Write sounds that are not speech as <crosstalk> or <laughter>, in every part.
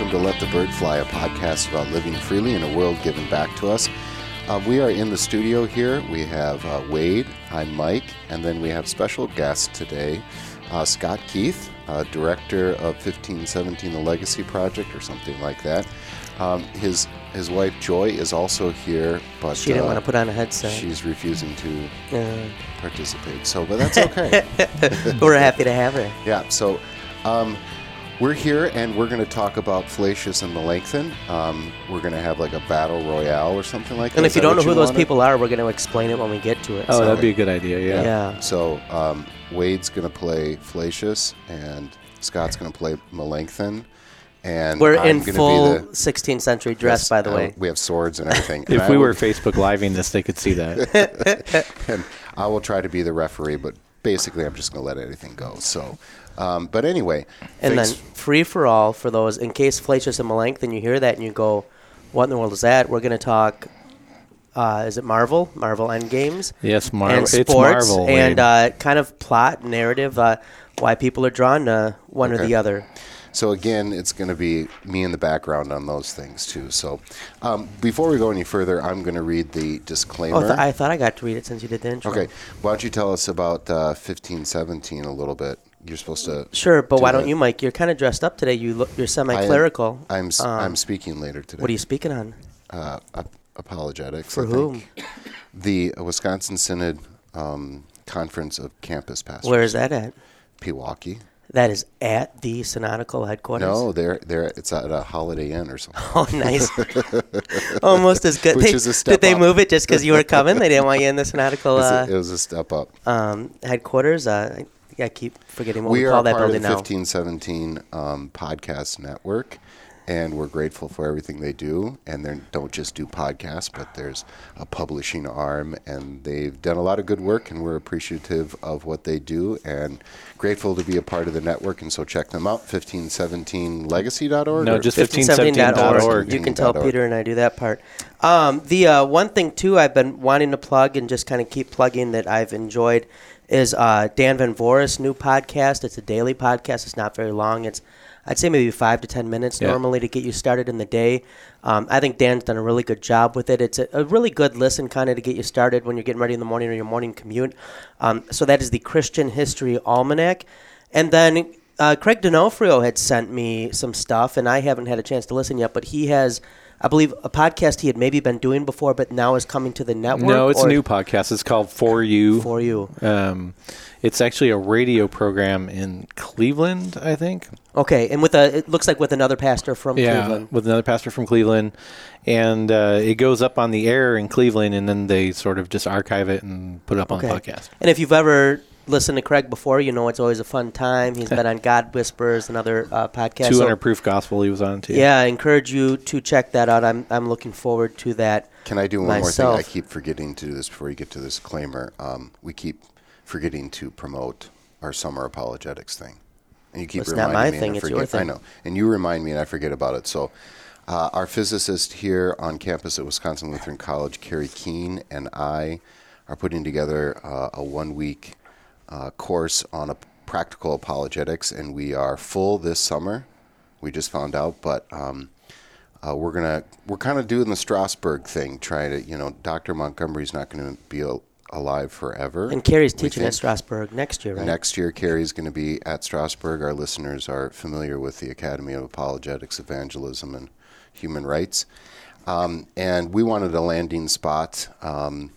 Welcome to Let the Bird Fly, a podcast about living freely in a world given back to us. Uh, we are in the studio here. We have uh, Wade, I'm Mike, and then we have special guest today, uh, Scott Keith, uh, director of 1517 The Legacy Project or something like that. Um, his his wife Joy is also here, but She didn't uh, want to put on a headset. she's refusing to Uh, participate. So, but that's okay. <laughs> we're happy to have her. Yeah, so um, we're here and we're going to talk about Flacius and Melanchthon. Um, we're going to have like a battle royale or something like that. And if you that don't know who those wanted? people are, we're going to explain it when we get to it. Oh, so- that'd be a good idea. Yeah. yeah. So um, Wade's going to play Flacius and Scott's going to play Melanchthon. And We're I'm in gonna full be the, 16th century dress, Yes, by the uh, way. We have swords and everything. <laughs> If I we will- were Facebook living this, they could see that. <laughs> and I will try to be the referee, but basically I'm just going to let anything go. So, um, but anyway, And thanks- then free for all for those in case Flacius and Melanchthon, you hear that and you go, "What in the world is that?" We're going to talk. Uh, is it Marvel? Marvel End Games? yes, Marvel. and It's sports Marvel. and uh, kind of plot narrative. Uh, why people are drawn to one or the other. So again, it's going to be me in the background on those things too. So um, before we go any further, I'm going to read the disclaimer. Oh, th- I thought I got to read it since you did the intro. okay, why don't you tell us about uh, 1517 a little bit? You're supposed to. Sure, but why don't you, Mike? You're kind of dressed up today. You look, you're semi-clerical. I'm s Um, am speaking later today. What are you speaking on? Uh, ap- apologetics. For I think. whom? The Wisconsin Synod um, Conference of Campus Pastors. Where is that at? Pewaukee. That is at the synodical headquarters. No, they're they're it's at a Holiday Inn or something. <laughs> Oh, nice. <laughs> Almost as good. <laughs> Which They- is a step did they up. move it just because you were coming? They didn't want you in the synodical uh, it was a step up. um, headquarters. Uh, I, I keep forgetting what we we, are call a that part of the now. 1517 um, podcast network and we're grateful for everything they do and they don't just do podcasts but there's a publishing arm and they've done a lot of good work and we're appreciative of what they do and grateful to be a part of the network and so check them out 1517legacy.org No, just 1517.org. You can tell Peter and I do that part. Um, the uh, one thing too I've been wanting to plug and just kind of keep plugging that I've enjoyed is uh, Dan Van Voorhis' new podcast. It's a daily podcast. It's not very long. It's I'd say maybe five to ten minutes Yeah. normally to get you started in the day. Um, I think Dan's done a really good job with it. It's a, a really good listen, kind of to get you started when you're getting ready in the morning or your morning commute. Um, so that is the Christian History Almanac, and then uh, Craig Donofrio had sent me some stuff, and I haven't had a chance to listen yet. But he has, I believe, a podcast he had maybe been doing before, but now is coming to the network. No, it's a new podcast. It's called For You. for you. Um, it's actually a radio program in Cleveland, I think. Okay, and with a, it looks like with another pastor from yeah, Cleveland. with another pastor from Cleveland, and uh, it goes up on the air in Cleveland, and then they sort of just archive it and put it up on the podcast. And if you've ever listened to Craig before, you know it's always a fun time. He's been on God Whisperers and other uh, podcasts. 200 So, proof gospel he was on too. yeah, I encourage you to check that out. I'm I'm looking forward to that. Can I do one more thing? I keep forgetting to do this before you get to this disclaimer. Um, we keep forgetting to promote our summer apologetics thing. And you keep It's not reminding my me thing, and I it's forget. your I know. And you remind me and I forget about it. So uh, our physicist here on campus at Wisconsin Lutheran College, Kerry Kuehn, and I are putting together uh, a one week uh, course on a practical apologetics, and we are full this summer. We just found out, but um, uh, we're gonna we're kind of doing the Strasbourg thing, trying to you know Dr. Montgomery's not going to be al- alive forever. And Kerry's teaching at. Strasbourg next year, right? Next year, Kerry's going to be at Strasbourg. Our listeners are familiar with the Academy of Apologetics, Evangelism, and Human Rights. Um, and we wanted a landing spot um,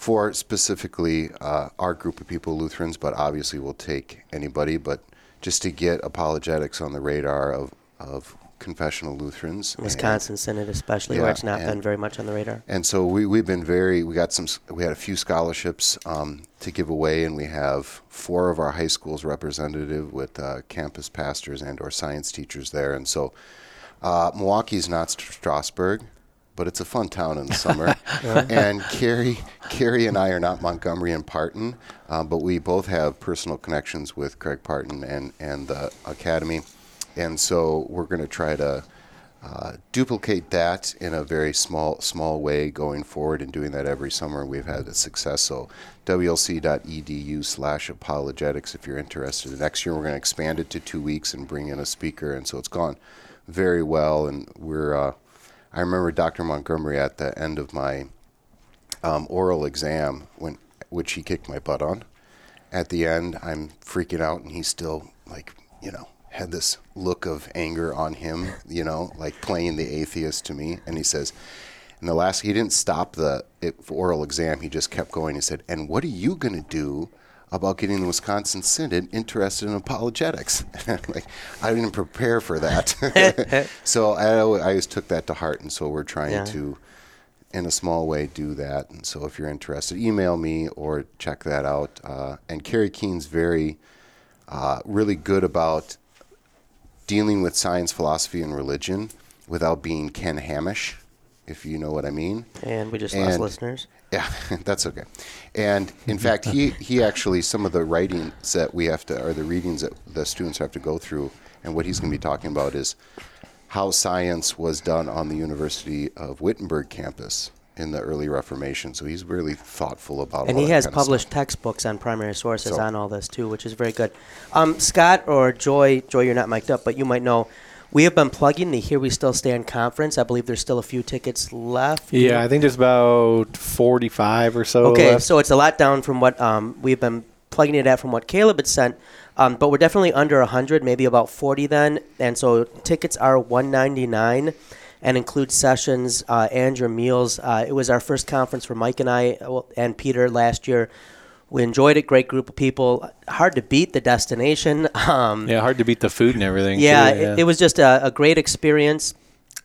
for specifically uh, our group of people, Lutherans, but obviously we'll take anybody, but just to get apologetics on the radar of, of confessional Lutherans. and- Wisconsin Synod, especially, Yeah, where it's not and- been very much on the radar. and so we, we've been very, we got some, we had a few scholarships um, to give away, and we have four of our high schools representative with uh, campus pastors and or science teachers there. And so uh, Milwaukee's not St- Strasbourg, but it's a fun town in the summer. <laughs> and Kerry, Kerry and I are not Montgomery and Parton, uh, but we both have personal connections with Craig Parton and, and the academy. And so we're going to try to uh, duplicate that in a very small small way going forward and doing that every summer. We've had a success. So wlc.edu slash apologetics if you're interested. Next year we're going to expand it to two weeks and bring in a speaker. And so it's gone very well, and we're. Uh, I remember Dr. Montgomery at the end of my um, oral exam, when which he kicked my butt on. At the end, I'm freaking out, and he's still like, you know, had this look of anger on him, you know, like playing the atheist to me. And he says, and the last, he didn't stop the oral exam. He just kept going. He said, and what are you going to do about getting the Wisconsin Synod interested in apologetics? <laughs> like, I didn't prepare for that. <laughs> <laughs> so I, I always took that to heart. And so we're trying yeah. to, in a small way, do that. And so if you're interested, email me or check that out. Uh, and Kerry Kuehn's very, uh, really good about dealing with science, philosophy, and religion without being Ken Hamish, if you know what I mean. And we just and, lost listeners. <laughs> Yeah, that's okay. And in fact, he, <laughs> he actually, some of the writings that we have to, or the readings that the students have to go through, and what he's going to be talking about is how science was done on the University of Wittenberg campus in the early Reformation. So he's really thoughtful about. And he has published textbooks on primary sources so. on all this too, which is very good. Um, Scott or Joy, Joy, you're not mic'd up, but you might know. We have been plugging the Here We Still Stand conference. I believe there's still a few tickets left. Yeah, I think there's about 45 or so. Okay, left. so it's a lot down from what um, we've been plugging it at from what Caleb had sent. Um, but we're definitely under 100, maybe about 40 then. And so tickets are 199 and include sessions uh, and your meals. Uh, it was our first conference for Mike and I and Peter last year. We enjoyed it. Great group of people. Hard to beat the destination. <laughs> Um, yeah, hard to beat the food and everything. Yeah, too, yeah. It, it, was just a, a great experience.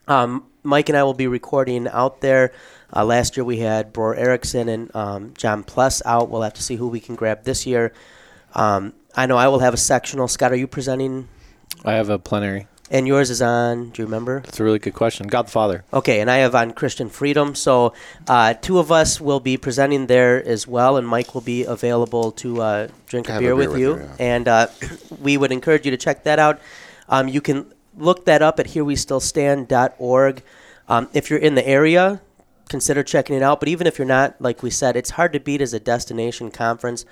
Um, Mike and I will be recording out there. Uh, last year we had Bror Erickson and um, John Pless out. We'll have to see who we can grab this year. Um, I know I will have a sectional. Scott, are you presenting? I have a plenary. And yours is on, do you remember? That's a really good question. God the Father. Okay, and I have on Christian freedom. So uh, two of us will be presenting there as well, and Mike will be available to uh, drink a beer, a beer, with, with you. yeah. And uh, <clears throat> we would encourage you to check that out. Um, you can look that up at herewestillstand.org. Um, if you're in the area, consider checking it out. But even if you're not, like we said, it's hard to beat as a destination conference.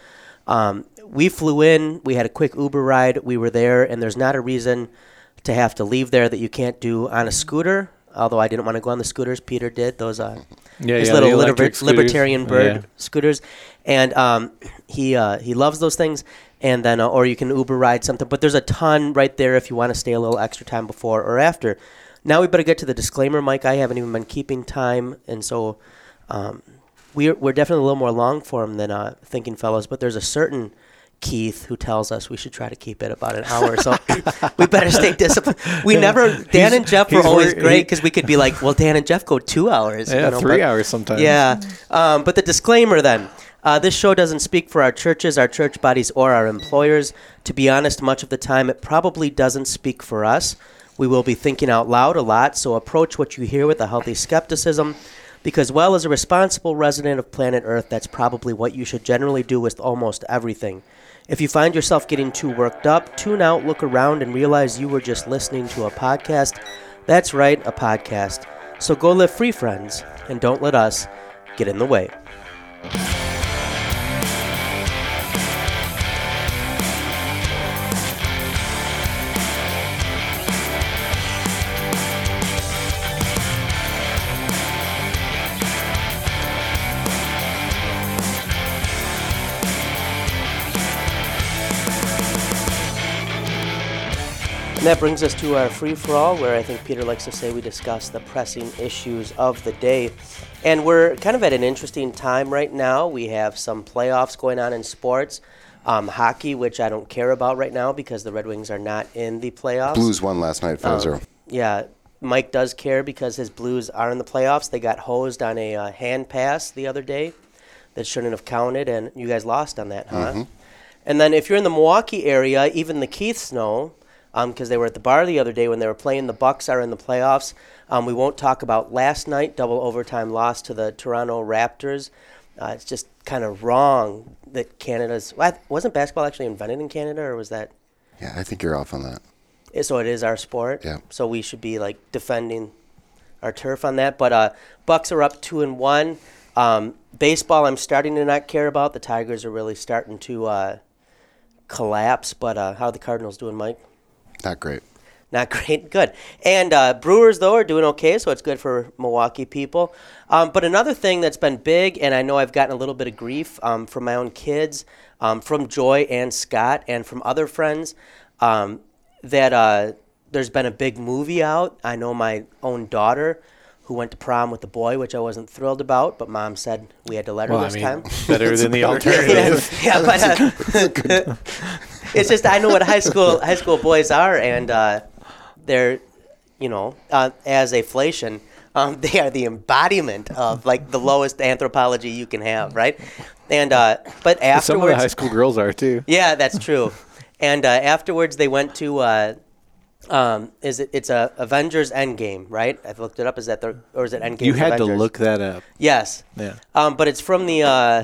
Um, we flew in, we had a quick Uber ride, we were there, and there's not a reason – to have to leave there that you can't do on a scooter. Although I didn't want to go on the scooters, Peter did those uh, yeah, his yeah, little liber- libertarian bird yeah. scooters, and um, he uh, he loves those things. And then, uh, or you can Uber ride something. But there's a ton right there if you want to stay a little extra time before or after. Now we better get to the disclaimer, Mike. I haven't even been keeping time, and so um, we're we're definitely a little more long form than uh, Thinking Fellows. But there's a certain Keith, who tells us we should try to keep it about an hour. So <laughs> we better stay disciplined. We never, Dan he's, and Jeff were always great because we could be like, well, Dan and Jeff go two hours. Yeah, you know, three but, hours sometimes. Yeah. Um, but the disclaimer then. Uh, this show doesn't speak for our churches, our church bodies, or our employers. To be honest, much of the time it probably doesn't speak for us. We will be thinking out loud a lot, so approach what you hear with a healthy skepticism because, well, as a responsible resident of planet Earth, that's probably what you should generally do with almost everything. If you find yourself getting too worked up, tune out, look around, and realize you were just listening to a podcast. That's right, a podcast. So go live free, friends, and don't let us get in the way. And that brings us to our free for all, where I think Peter likes to say we discuss the pressing issues of the day. And we're kind of at an interesting time right now. We have some playoffs going on in sports. Um, hockey, which I don't care about right now because the Red Wings are not in the playoffs. Blues won last night, 5 0. Um, yeah, Mike does care because his Blues are in the playoffs. They got hosed on a uh, hand pass the other day that shouldn't have counted, and you guys lost on that, huh? Mm-hmm. And then if you're in the Milwaukee area, even the Keiths know because um, they were at the bar the other day when they were playing. The Bucks are in the playoffs. Um, we won't talk about last night double overtime loss to the Toronto Raptors. Uh, it's just kind of wrong that Canada's wasn't basketball actually invented in Canada or was that? Yeah, I think you're off on that. So it is our sport. Yeah. So we should be like defending our turf on that. But uh, Bucks are up two and one. Um, baseball, I'm starting to not care about. The Tigers are really starting to uh, collapse. But uh, how are the Cardinals doing, Mike? Not great. Not <laughs> great. Good. And uh, Brewers, though, are doing okay, so it's good for Milwaukee people. Um, but another thing that's been big, and I know I've gotten a little bit of grief um, from my own kids, um, from Joy and Scott, and from other friends, um, that uh, there's been a big movie out. I know my own daughter who went to prom with the boy, which I wasn't thrilled about, but mom said we had to let her Well, I this mean, time. better <laughs> than the alternative. <laughs> yeah, but uh, it's just I know what high school high school boys are, and uh, they're, you know, uh, as inflation, um, <laughs> they are the embodiment of like the lowest anthropology you can have, right? And uh, but Some of the high school girls are too. <laughs> yeah, that's true. And uh, afterwards, they went to. Uh, um, is it? It's a Avengers Endgame, right? I've looked it up. Is that the or is it Endgame? You had Avengers? to look that up. Yes. Yeah. Um, but it's from the. Uh,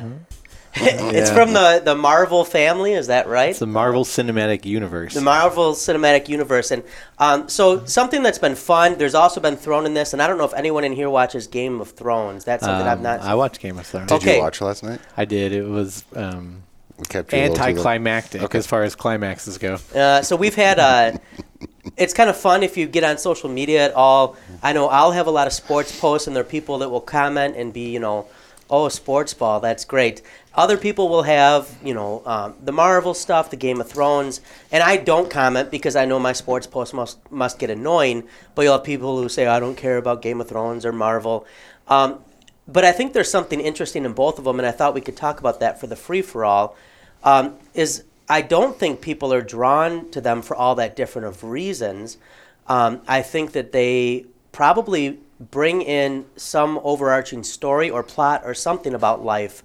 <laughs> it's Yeah. from the the Marvel family. Is that right? It's the Marvel Cinematic Universe. the Marvel Cinematic Universe, and um, so something that's been fun. There's also been thrown in this, and I don't know if anyone in here watches Game of Thrones. That's something I've Um, not. I watched Game of Thrones. Did Okay. you watch last night? I did. It was um, We kept you a little too late. anticlimactic Okay. as far as climaxes go. Uh, so we've had. Uh, <laughs> it's kind of fun if you get on social media at all. I know I'll have a lot of sports posts, and there are people that will comment and be, you know, oh, sports ball, that's great. Other people will have, you know, um, the Marvel stuff, the Game of Thrones, and I don't comment because I know my sports post must must get annoying. But you'll have people who say I don't care about Game of Thrones or Marvel. Um, but I think there's something interesting in both of them, and I thought we could talk about that for the free for all. Um, is I don't think people are drawn to them for all that different of reasons. Um, I think that they probably bring in some overarching story or plot or something about life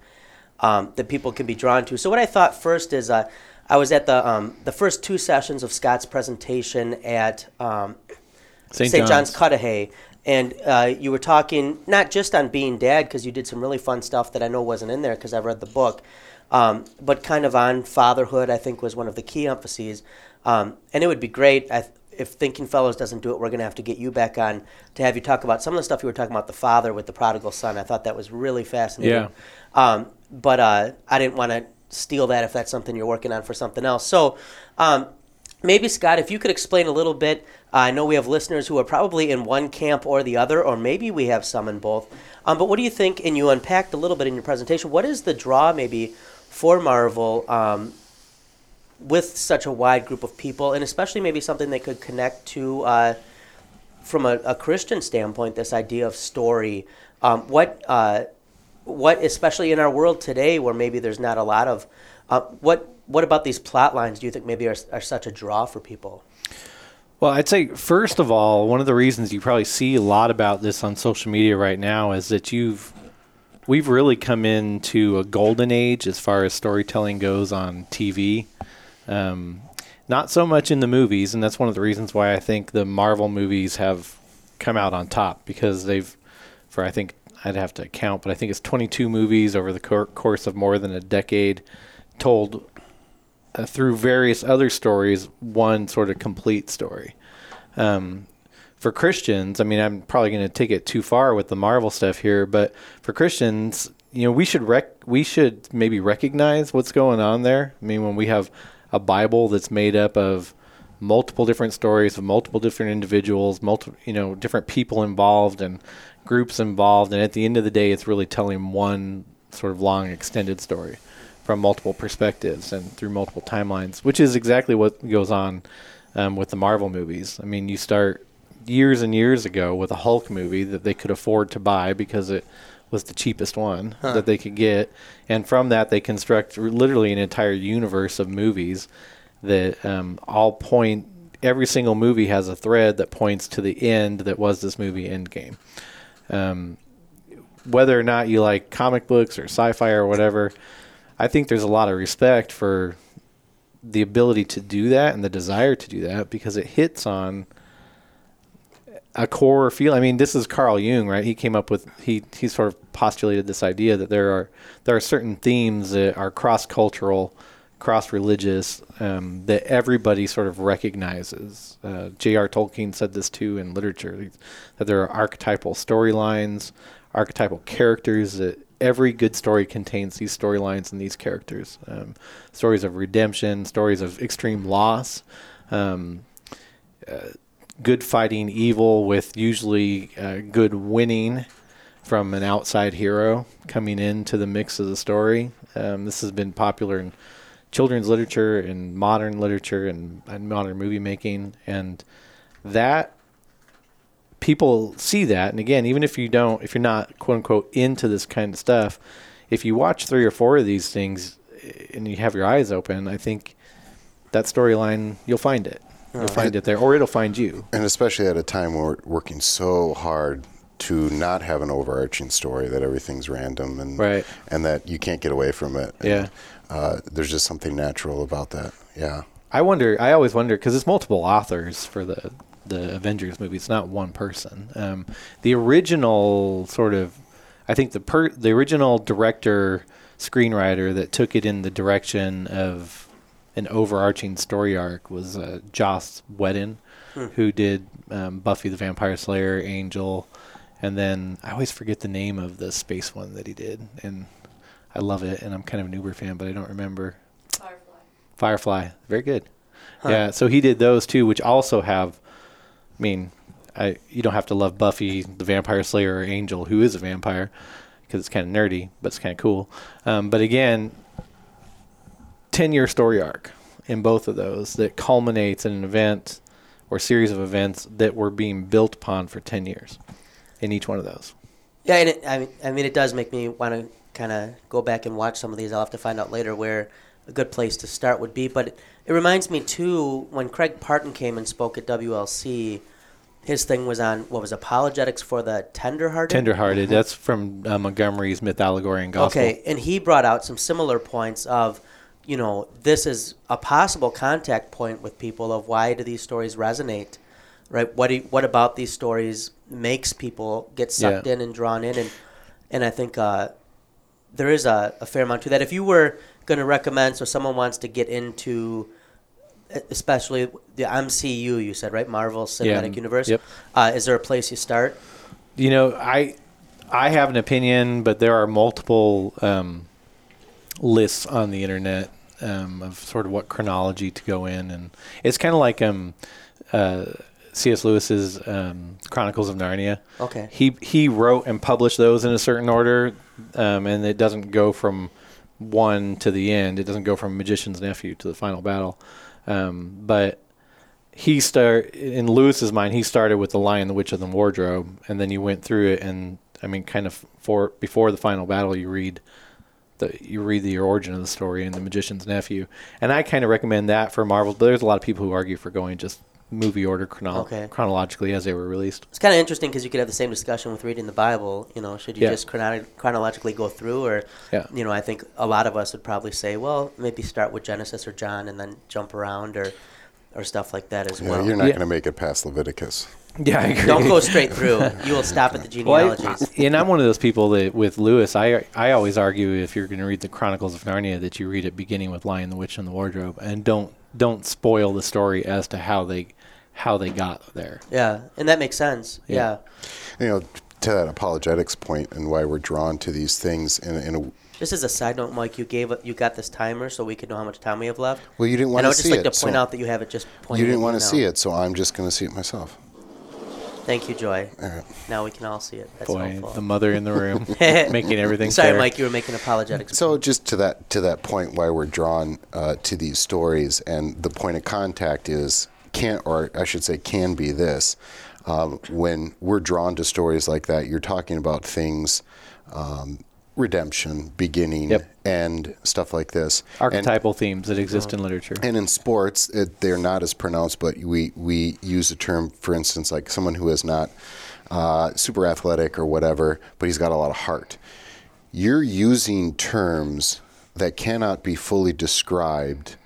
um, that people can be drawn to. So what I thought first is uh, I was at the um, the first two sessions of Scott's presentation at um, St. John's, John's. Cudahy, and uh, you were talking not just on being dad because you did some really fun stuff that I know wasn't in there because I've read the book, um, but kind of on fatherhood. I think was one of the key emphases, um, and it would be great. I, if Thinking Fellows doesn't do it, we're going to have to get you back on to have you talk about some of the stuff you were talking about the father with the prodigal son. I thought that was really fascinating. Yeah. Um, but uh, I didn't want to steal that if that's something you're working on for something else. So um, maybe, Scott, if you could explain a little bit. Uh, I know we have listeners who are probably in one camp or the other, or maybe we have some in both. Um, but what do you think? And you unpacked a little bit in your presentation. What is the draw, maybe, for Marvel um, with such a wide group of people, and especially maybe something they could connect to uh, from a, a Christian standpoint? This idea of story. Um, what uh, what especially in our world today where maybe there's not a lot of uh, what what about these plot lines do you think maybe are, are such a draw for people Well, I'd say first of all, one of the reasons you probably see a lot about this on social media right now is that you've we've really come into a golden age as far as storytelling goes on TV. Um, not so much in the movies, and that's one of the reasons why I think the Marvel movies have come out on top because they've, for I think I'd have to count, but I think it's 22 movies over the cour course of more than a decade, told uh, through various other stories, one sort of complete story. Um, for Christians, I mean, I'm probably going to take it too far with the Marvel stuff here, but for Christians, you know, we should rec- we should maybe recognize what's going on there. I mean, when we have a Bible that's made up of multiple different stories of multiple different individuals, multiple, you know, different people involved and groups involved, and at the end of the day, it's really telling one sort of long extended story from multiple perspectives and through multiple timelines, which is exactly what goes on um, with the Marvel movies. I mean, you start years and years ago with a Hulk movie that they could afford to buy because it was the cheapest one that they could get, and from that they construct literally an entire universe of movies that um, all point. Every single movie has a thread that points to the end that was this movie Endgame. Um, whether or not you like comic books or sci-fi or whatever, I think there's a lot of respect for the ability to do that and the desire to do that because it hits on a core feel. I mean, this is Carl Jung, right? He came up with he he sort of postulated this idea that there are there are certain themes that are cross cultural, cross religious um, that everybody sort of recognizes. Uh, J.R. Tolkien said this too in literature that there are archetypal storylines, archetypal characters that every good story contains these storylines and these characters. Um, stories of redemption, stories of extreme loss. Um, uh, good fighting evil with usually uh, good winning from an outside hero coming into the mix of the story. Um, this has been popular in children's literature and modern literature and, and modern movie making, and that people see that. And again, even if you don't, if you're not quote unquote into this kind of stuff, if you watch three or four of these things eh, and you have your eyes open, I think that storyline you'll find it. You'll find it there, or it'll find you. And especially at a time where we're working so hard to not have an overarching story that everything's random and Right. and that you can't get away from it. And, Yeah. Uh, there's just something natural about that. Yeah. I wonder. I always wonder because it's multiple authors for the the Avengers movie. It's not one person. Um, the original sort of, I think the per the original director screenwriter that took it in the direction of an overarching story arc was uh, Joss Whedon, who did um, Buffy the Vampire Slayer, Angel, and then I always forget the name of the space one that he did, and I love it, and I'm kind of an Uber fan, but I don't remember. Firefly. Firefly, very good. Yeah, so he did those too, which also have. I mean, I you don't have to love Buffy the Vampire Slayer or Angel, who is a vampire, because it's kind of nerdy, but it's kind of cool. Um, but again, ten year story arc in both of those that culminates in an event or series of events that were being built upon for ten years in each one of those. Yeah, and it, I mean, I mean, it does make me want to kind of go back and watch some of these. I'll have to find out later where a good place to start would be. But it, it reminds me too when Craig Parton came and spoke at WLC. His thing was on what was apologetics for the tenderhearted. Tenderhearted. That's from uh, Montgomery's Myth, Allegory, and Gospel. Okay, and he brought out some similar points of, you know, this is a possible contact point with people of why do these stories resonate, right? What do what about these stories makes people get sucked Yeah. in and drawn in, and and I think uh, there is a, a fair amount to that. If you were going to recommend, so someone wants to get into, especially the MCU, you said right, Marvel Cinematic Yeah, Universe. yep. Uh, is there a place you start? you know i i have an opinion but there are multiple um, lists on the internet um, of sort of what chronology to go in and it's kind of like um, uh, cs lewis's um, chronicles of narnia Okay. he he wrote and published those in a certain order um, and it doesn't go from one to the end it doesn't go from magician's nephew to the final battle um, but he start in Lewis's mind. He started with the Lion, the Witch, and the Wardrobe, and then you went through it. And I mean, kind of for before the final battle, you read the you read the origin of the story and the Magician's Nephew. And I kind of recommend that for Marvel. But there's a lot of people who argue for going just movie order chrono- Okay. chronologically as they were released. It's kind of interesting because you could have the same discussion with reading the Bible. You know, should you Yeah. just chrono- chronologically go through, or Yeah. you know, I think a lot of us would probably say, well, maybe start with Genesis or John and then jump around, or or stuff like that as Yeah, well. you're not Yeah. going to make it past Leviticus. <laughs> Yeah, I agree. Don't go straight through. <laughs> You will stop at the Well, I- genealogies. <laughs> and I'm one of those people that with Lewis, I I always argue if you're going to read the Chronicles of Narnia that you read it beginning with Lion, the Witch, and the Wardrobe, and don't don't spoil the story as to how they how they got there. yeah, and that makes sense. Yeah. Yeah. You know, to that apologetics point and why we're drawn to these things in, a- in a Just as a side note, Mike, you gave you got this timer so we could know how much time we have left. well, you didn't and want I to would see just like it. to point so out that you have it just pointing. you didn't want to see it, so I'm just going to see it myself. Thank you, Joy. All right. Now we can all see it. That's Boy, helpful. the mother in the room <laughs> making everything. Sorry, fair. Mike, you were making apologetics. So just to that to that point, why we're drawn uh, to these stories, and the point of contact is can, or I should say, can be this. Um, when we're drawn to stories like that, you're talking about things, um, redemption, beginning, Yep. end, stuff like this. And- archetypal themes that exist in literature. and in sports, it, they're not as pronounced, but we, we use a term, for instance, like someone who is not uh, super athletic or whatever, but he's got a lot of heart. You're using terms that cannot be fully described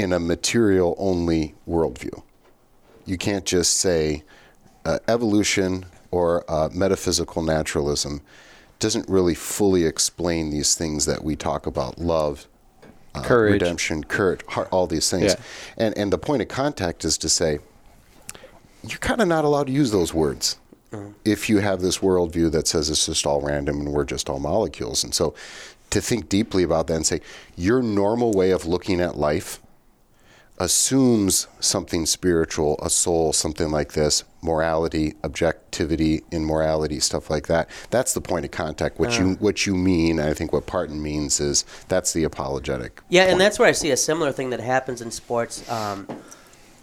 in a material only worldview. You can't just say uh, evolution or uh, metaphysical naturalism doesn't really fully explain these things that we talk about love, uh, Courage. redemption, courage, heart, all these things. Yeah. And and the point of contact is to say you're kind of not allowed to use those words if you have this worldview that says it's just all random and we're just all molecules. And so to think deeply about that and say your normal way of looking at life assumes something spiritual, a soul, something like this, morality, objectivity in morality, stuff like that. That's the point of contact. What you what you mean, I think what Parton means is that's the apologetic. Yeah, and that's where I see a similar thing that happens in sports, um,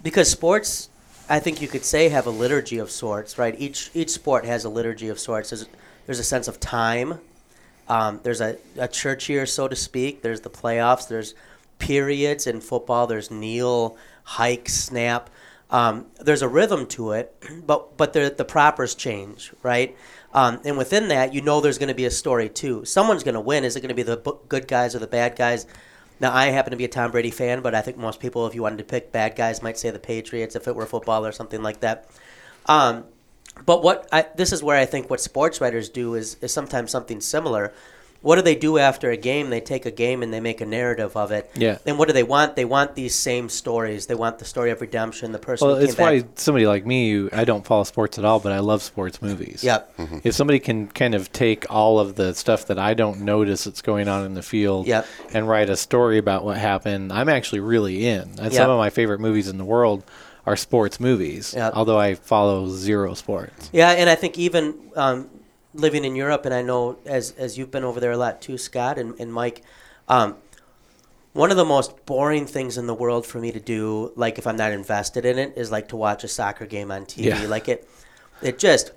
because sports, I think you could say, have a liturgy of sorts, right? Each each sport has a liturgy of sorts. There's, there's a sense of time. Um, there's a, a church year, so to speak. There's the playoffs. There's periods in football. There's kneel, hike, snap. Um, there's a rhythm to it, <clears throat> but but the the propers change, right? Um, and within that, you know there's going to be a story too. Someone's going to win. Is it going to be the good guys or the bad guys? Now, I happen to be a Tom Brady fan, but I think most people, if you wanted to pick bad guys, might say the Patriots if it were football or something like that. Um, but what I, this is where I think what sports writers do is, is sometimes something similar. What do they do after a game? They take a game and they make a narrative of it. Yeah. And what do they want? They want these same stories. They want the story of redemption, the person Well, who came it's why back. somebody like me, who I don't follow sports at all, but I love sports movies. Yep. If somebody can kind of take all of the stuff that I don't notice that's going on in the field Yep. and write a story about what happened, I'm actually really in. And Yep. Some of my favorite movies in the world are sports movies, Yep. although I follow zero sports. Yeah, and I think even um, living in Europe, and I know as as you've been over there a lot too, Scott and, and Mike. Um, one of the most boring things in the world for me to do, like if I'm not invested in it, is like to watch a soccer game on TV. Yeah. Like it, it just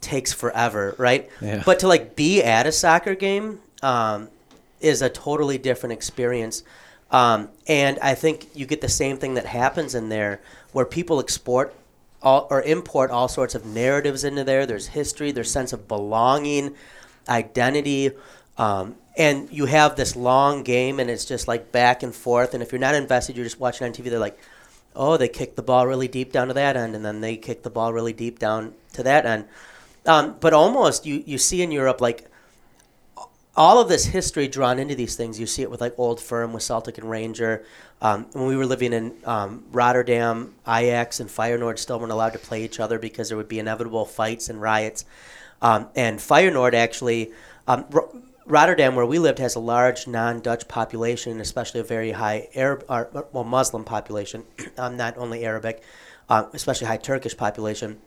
takes forever, right? Yeah. But to like be at a soccer game um, is a totally different experience. Um, and I think you get the same thing that happens in there, where people export all, or import all sorts of narratives into there. There's history, there's sense of belonging, identity, um, and you have this long game, and it's just like back and forth. And if you're not invested, you're just watching on TV. They're like, oh, they kicked the ball really deep down to that end, and then they kicked the ball really deep down to that end. Um, but almost you, you see in Europe like all of this history drawn into these things. You see it with like Old Firm, with Celtic and Ranger. Um, when we were living in um, Rotterdam, Ajax and Feyenoord still weren't allowed to play each other because there would be inevitable fights and riots. Um, and Feyenoord actually, um, Ro- Rotterdam, where we lived, has a large non-Dutch population, especially a very high Arab, or, well, Muslim population, <clears throat> um, not only Arabic, uh, especially high Turkish population.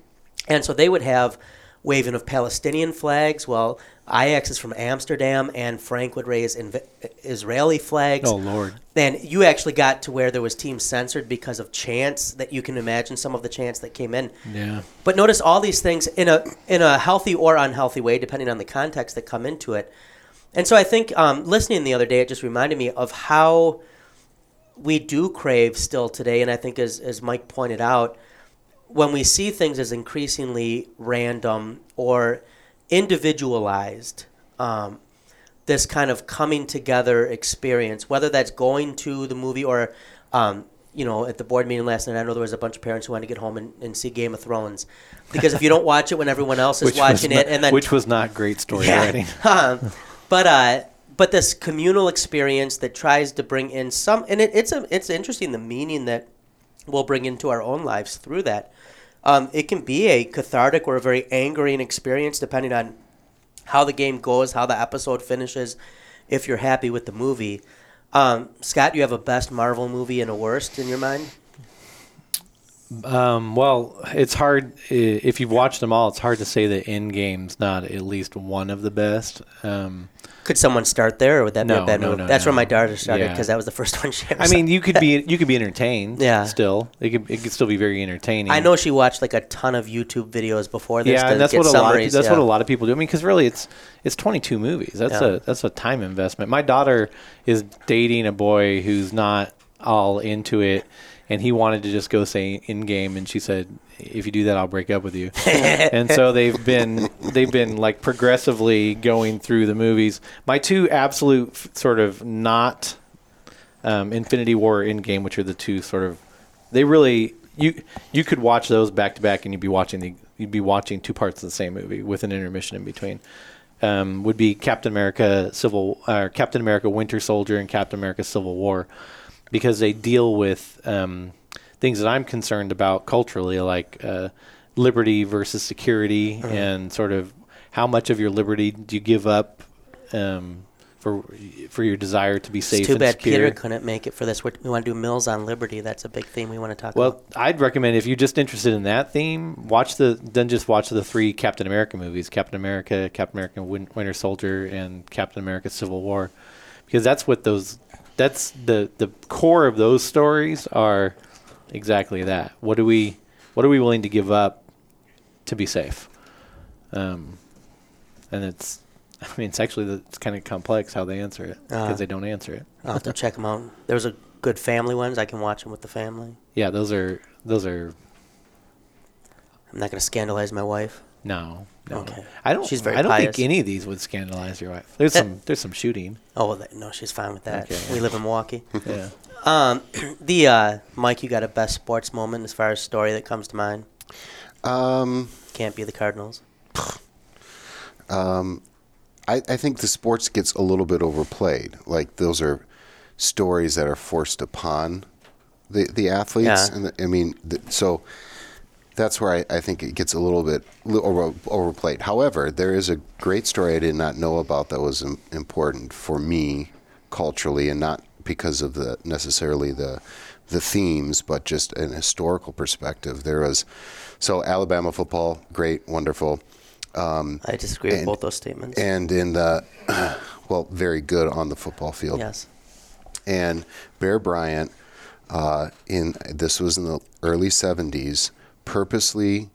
And so they would have waving of Palestinian flags. Well, Ajax is from Amsterdam, and Frank would raise inv- Israeli flags. Oh, Lord. And you actually got to where there was teams censored because of chants that you can imagine some of the chants that came in. Yeah. But notice all these things in a in a healthy or unhealthy way, depending on the context that come into it. And so I think um, listening the other day, it just reminded me of how we do crave still today. And I think, as as Mike pointed out, when we see things as increasingly random or individualized, um, this kind of coming together experience, whether that's going to the movie or, um, you know, at the board meeting last night, I know there was a bunch of parents who wanted to get home and, and see Game of Thrones. Because if you don't watch it when everyone else is watching not- it, and then which was not great story yeah. writing. <laughs> Um, but uh, but this communal experience that tries to bring in some, and it, it's a, it's interesting the meaning that we'll bring into our own lives through that. Um, it can be a cathartic or a very angering experience depending on how the game goes, how the episode finishes, if you're happy with the movie. Um, Scott, you have a best Marvel movie and a worst in your mind? Um, well, it's hard if you've watched them all. It's hard to say that Endgame's not at least one of the best. Um, Could someone start there, or would that be No, a bad no, movie? no, That's where my daughter started Yeah. because that was the first <laughs> one she ever I saw. mean, you could be you could be entertained. <laughs> Yeah. Still, it could it could still be very entertaining. I know she watched like a ton of YouTube videos before this. Yeah, to and that's get what a lot. Of, that's yeah. what a lot of people do. I mean, because really, it's it's 22 movies. That's Yeah. a that's a time investment. My daughter is dating a boy who's not all into it, and he wanted to just go say Endgame, and she said, "If you do that, I'll break up with you." <laughs> and so they've been they've been like progressively going through the movies. My two absolute f- sort of not um, Infinity War Endgame, which are the two sort of they really you you could watch those back to back and you'd be watching the you'd be watching two parts of the same movie with an intermission in between. Um, would be Captain America Civil uh, Captain America Winter Soldier and Captain America Civil War because they deal with um, things that I'm concerned about culturally, like uh, liberty versus security, and sort of how much of your liberty do you give up um, for for your desire to be safe It's too and bad secure. Peter couldn't make it for this. We're, we want to do Mill's on Liberty. That's a big theme we want to talk Well, about. Well, I'd recommend if you're just interested in that theme, watch the then just watch the three Captain America movies: Captain America, Captain America: Win- Winter Soldier, and Captain America: Civil War, because that's what those that's the the core of those stories are exactly that. What do we what are we willing to give up to be safe? Um, and it's <laughs> I mean it's actually the, it's kind of complex how they answer it because Uh. they don't answer it. I'll have to check them out. There's a good family ones. I can watch them with the family. Yeah, those are those are I'm not going to scandalize my wife. No, no. Okay. I don't. She's very I don't pious. think any of these would scandalize your wife. There's Eh. some. There's some shooting. Oh, well, no, she's fine with that. Okay. We live in Milwaukee. <laughs> Yeah. um, <clears throat> the uh, Mike, you got a best sports moment as far as story that comes to mind? Um, Can't be the Cardinals. <sighs> I, I think the sports gets a little bit overplayed. Like those are stories that are forced upon the the athletes, Yeah. and the, I mean, the, so that's where I, I think it gets a little bit over, overplayed. However, there is a great story I did not know about that was im- important for me culturally, and not because of the necessarily the the themes, but just an historical perspective. There was so Alabama football, great, wonderful. I disagree with both those statements. and in the <coughs> well, very good on the football field. yes. And Bear Bryant, uh, in this was in the early '70s, purposely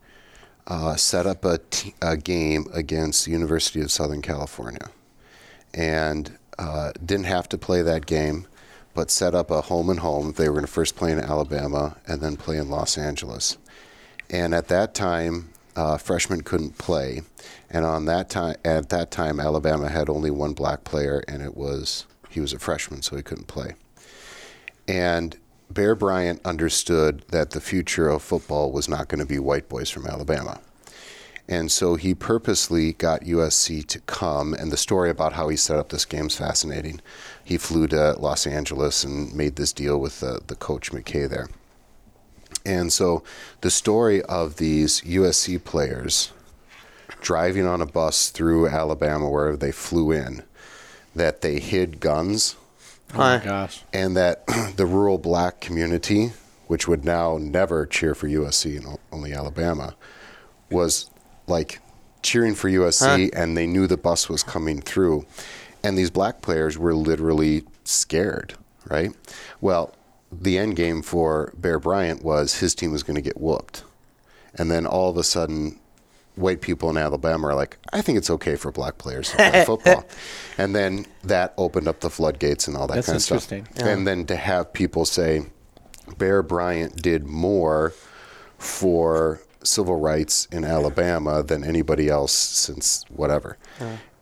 uh, set up a, t- a game against the University of Southern California, and uh, didn't have to play that game, but set up a home and home. They were going to first play in Alabama and then play in Los Angeles. And at that time, uh, freshmen couldn't play, and on that time, at that time, Alabama had only one black player, and it was he was a freshman, so he couldn't play. And Bear Bryant understood that the future of football was not going to be white boys from Alabama. And so he purposely got USC to come, and the story about how he set up this game is fascinating. He flew to Los Angeles and made this deal with the, the coach McKay there. And so the story of these USC players driving on a bus through Alabama where they flew in, that they hid guns Oh my gosh. and that <clears throat> the rural black community, which would now never cheer for USC and only Alabama, was like cheering for USC, and they knew the bus was coming through, and these black players were literally scared, right? Well, the end game for Bear Bryant was his team was going to get whooped, and then all of a sudden. White people in Alabama are like, I think it's okay for black players to play <laughs> football, and then that opened up the floodgates and all that That's kind of stuff. interesting. And then to have people say Bear Bryant did more for civil rights in Alabama than anybody else since whatever.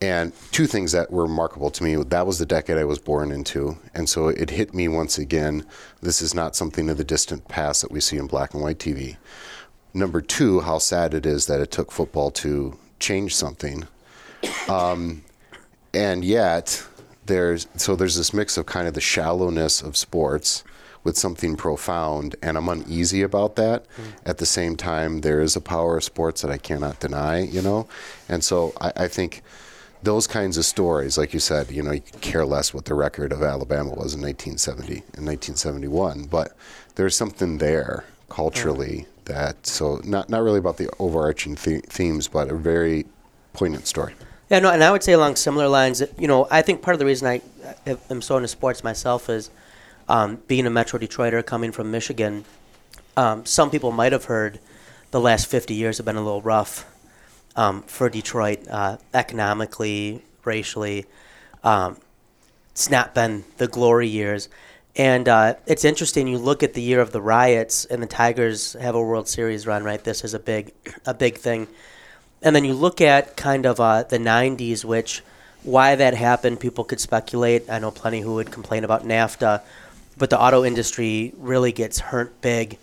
And two things that were remarkable to me that was the decade I was born into. And so it hit me once again this is not something of the distant past that we see in black and white TV. Number two, how sad it is that it took football to change something um, and yet there's so there's this mix of kind of the shallowness of sports with something profound and i'm uneasy about that mm. at the same time there is a power of sports that i cannot deny you know and so i, I think those kinds of stories like you said you know you care less what the record of alabama was in 1970 in 1971 but there's something there culturally that so not not really about the overarching the- themes but a very poignant story Yeah, no, and I would say along similar lines that, you know, I think part of the reason I am so into sports myself is um, being a Metro Detroiter coming from Michigan. Um, some people might have heard the last 50 years have been a little rough um, for Detroit uh, economically, racially. Um, it's not been the glory years. And uh, it's interesting. You look at the year of the riots, and the Tigers have a World Series run. Right, this is a big, a big thing. And then you look at kind of uh, the '90s, which why that happened, people could speculate. I know plenty who would complain about NAFTA, but the auto industry really gets hurt big.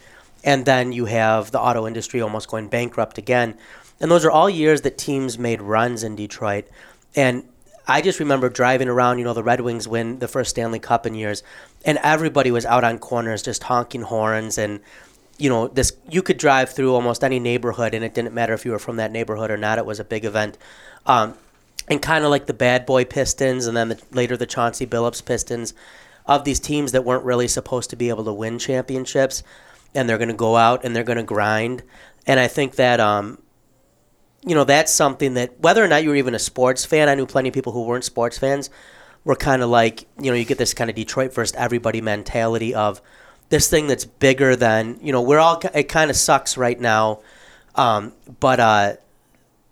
And then you have the auto industry almost going bankrupt again. And those are all years that teams made runs in Detroit. And I just remember driving around, you know, the Red Wings win the first Stanley Cup in years, and everybody was out on corners just honking horns and you know, this you could drive through almost any neighborhood and it didn't matter if you were from that neighborhood or not, it was a big event. Um, and kind of like the bad boy Pistons, and then the, later the Chauncey Billups Pistons, of these teams that weren't really supposed to be able to win championships, and they're going to go out and they're going to grind. And I think that, um, you know, that's something that whether or not you were even a sports fan, I knew plenty of people who weren't sports fans were kind of like, you know, you get this kind of Detroit first everybody mentality of this thing that's bigger than, you know, we're all, it kind of sucks right now, um, but uh,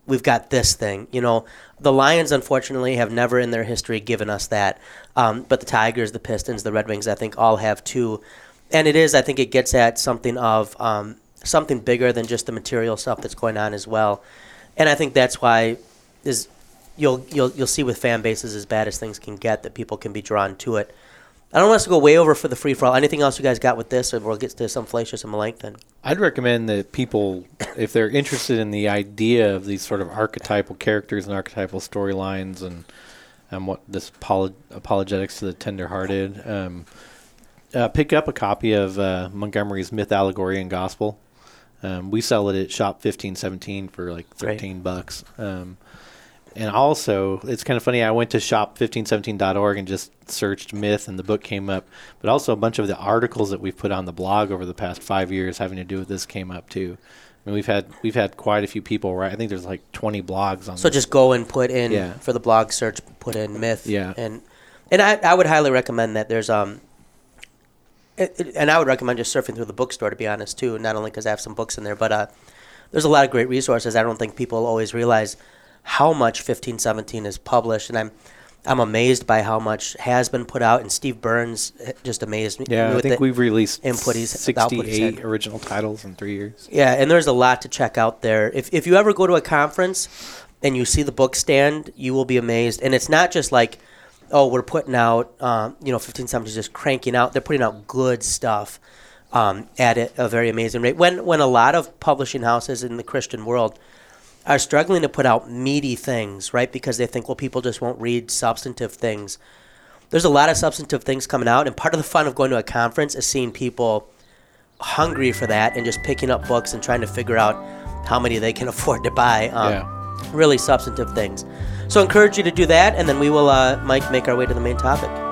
we've got this thing, you know the Lions, unfortunately, have never in their history given us that. Um, but the Tigers, the Pistons, the Red Wings, I think all have too. And it is, I think it gets at something of um, something bigger than just the material stuff that's going on as well. And I think that's why is you'll you'll you'll see with fan bases as bad as things can get that people can be drawn to it. I don't want us to go way over for the free for all. Anything else you guys got with this, or we'll get to some Flacius and Melanchthon? I'd recommend that people, if they're interested in the idea of these sort of archetypal characters and archetypal storylines, and and what this apologetics to the tenderhearted, um, uh, pick up a copy of uh, Montgomery's Myth, Allegory, and Gospel. Um, we sell it at Shop fifteen seventeen for like thirteen Great. bucks. Um, and also, it's kind of funny. I went to shop1517.org and just searched myth, and the book came up. But also, a bunch of the articles that we've put on the blog over the past five years having to do with this came up too. I mean, we've had we've had quite a few people. Right, I think there's like 20 blogs on. So this. just go and put in yeah. for the blog search, put in myth. Yeah. And and I, I would highly recommend that. There's um. It, it, and I would recommend just surfing through the bookstore to be honest too. Not only because I have some books in there, but uh, there's a lot of great resources. I don't think people always realize how much 1517 is published, and I'm I'm amazed by how much has been put out. And Steve Burns just amazed me. Yeah, I think we've released input he's, 68 original titles in three years. Yeah, and there's a lot to check out there. If if you ever go to a conference and you see the book stand, you will be amazed. And it's not just like, oh, we're putting out, um, you know, 1517 is just cranking out. They're putting out good stuff um, at a very amazing rate. When when a lot of publishing houses in the Christian world are struggling to put out meaty things, right? Because they think, well, people just won't read substantive things. There's a lot of substantive things coming out, and part of the fun of going to a conference is seeing people hungry for that and just picking up books and trying to figure out how many they can <laughs> afford to buy. Um, yeah. Really substantive things. So, I encourage you to do that, and then we will, uh, Mike, make our way to the main topic.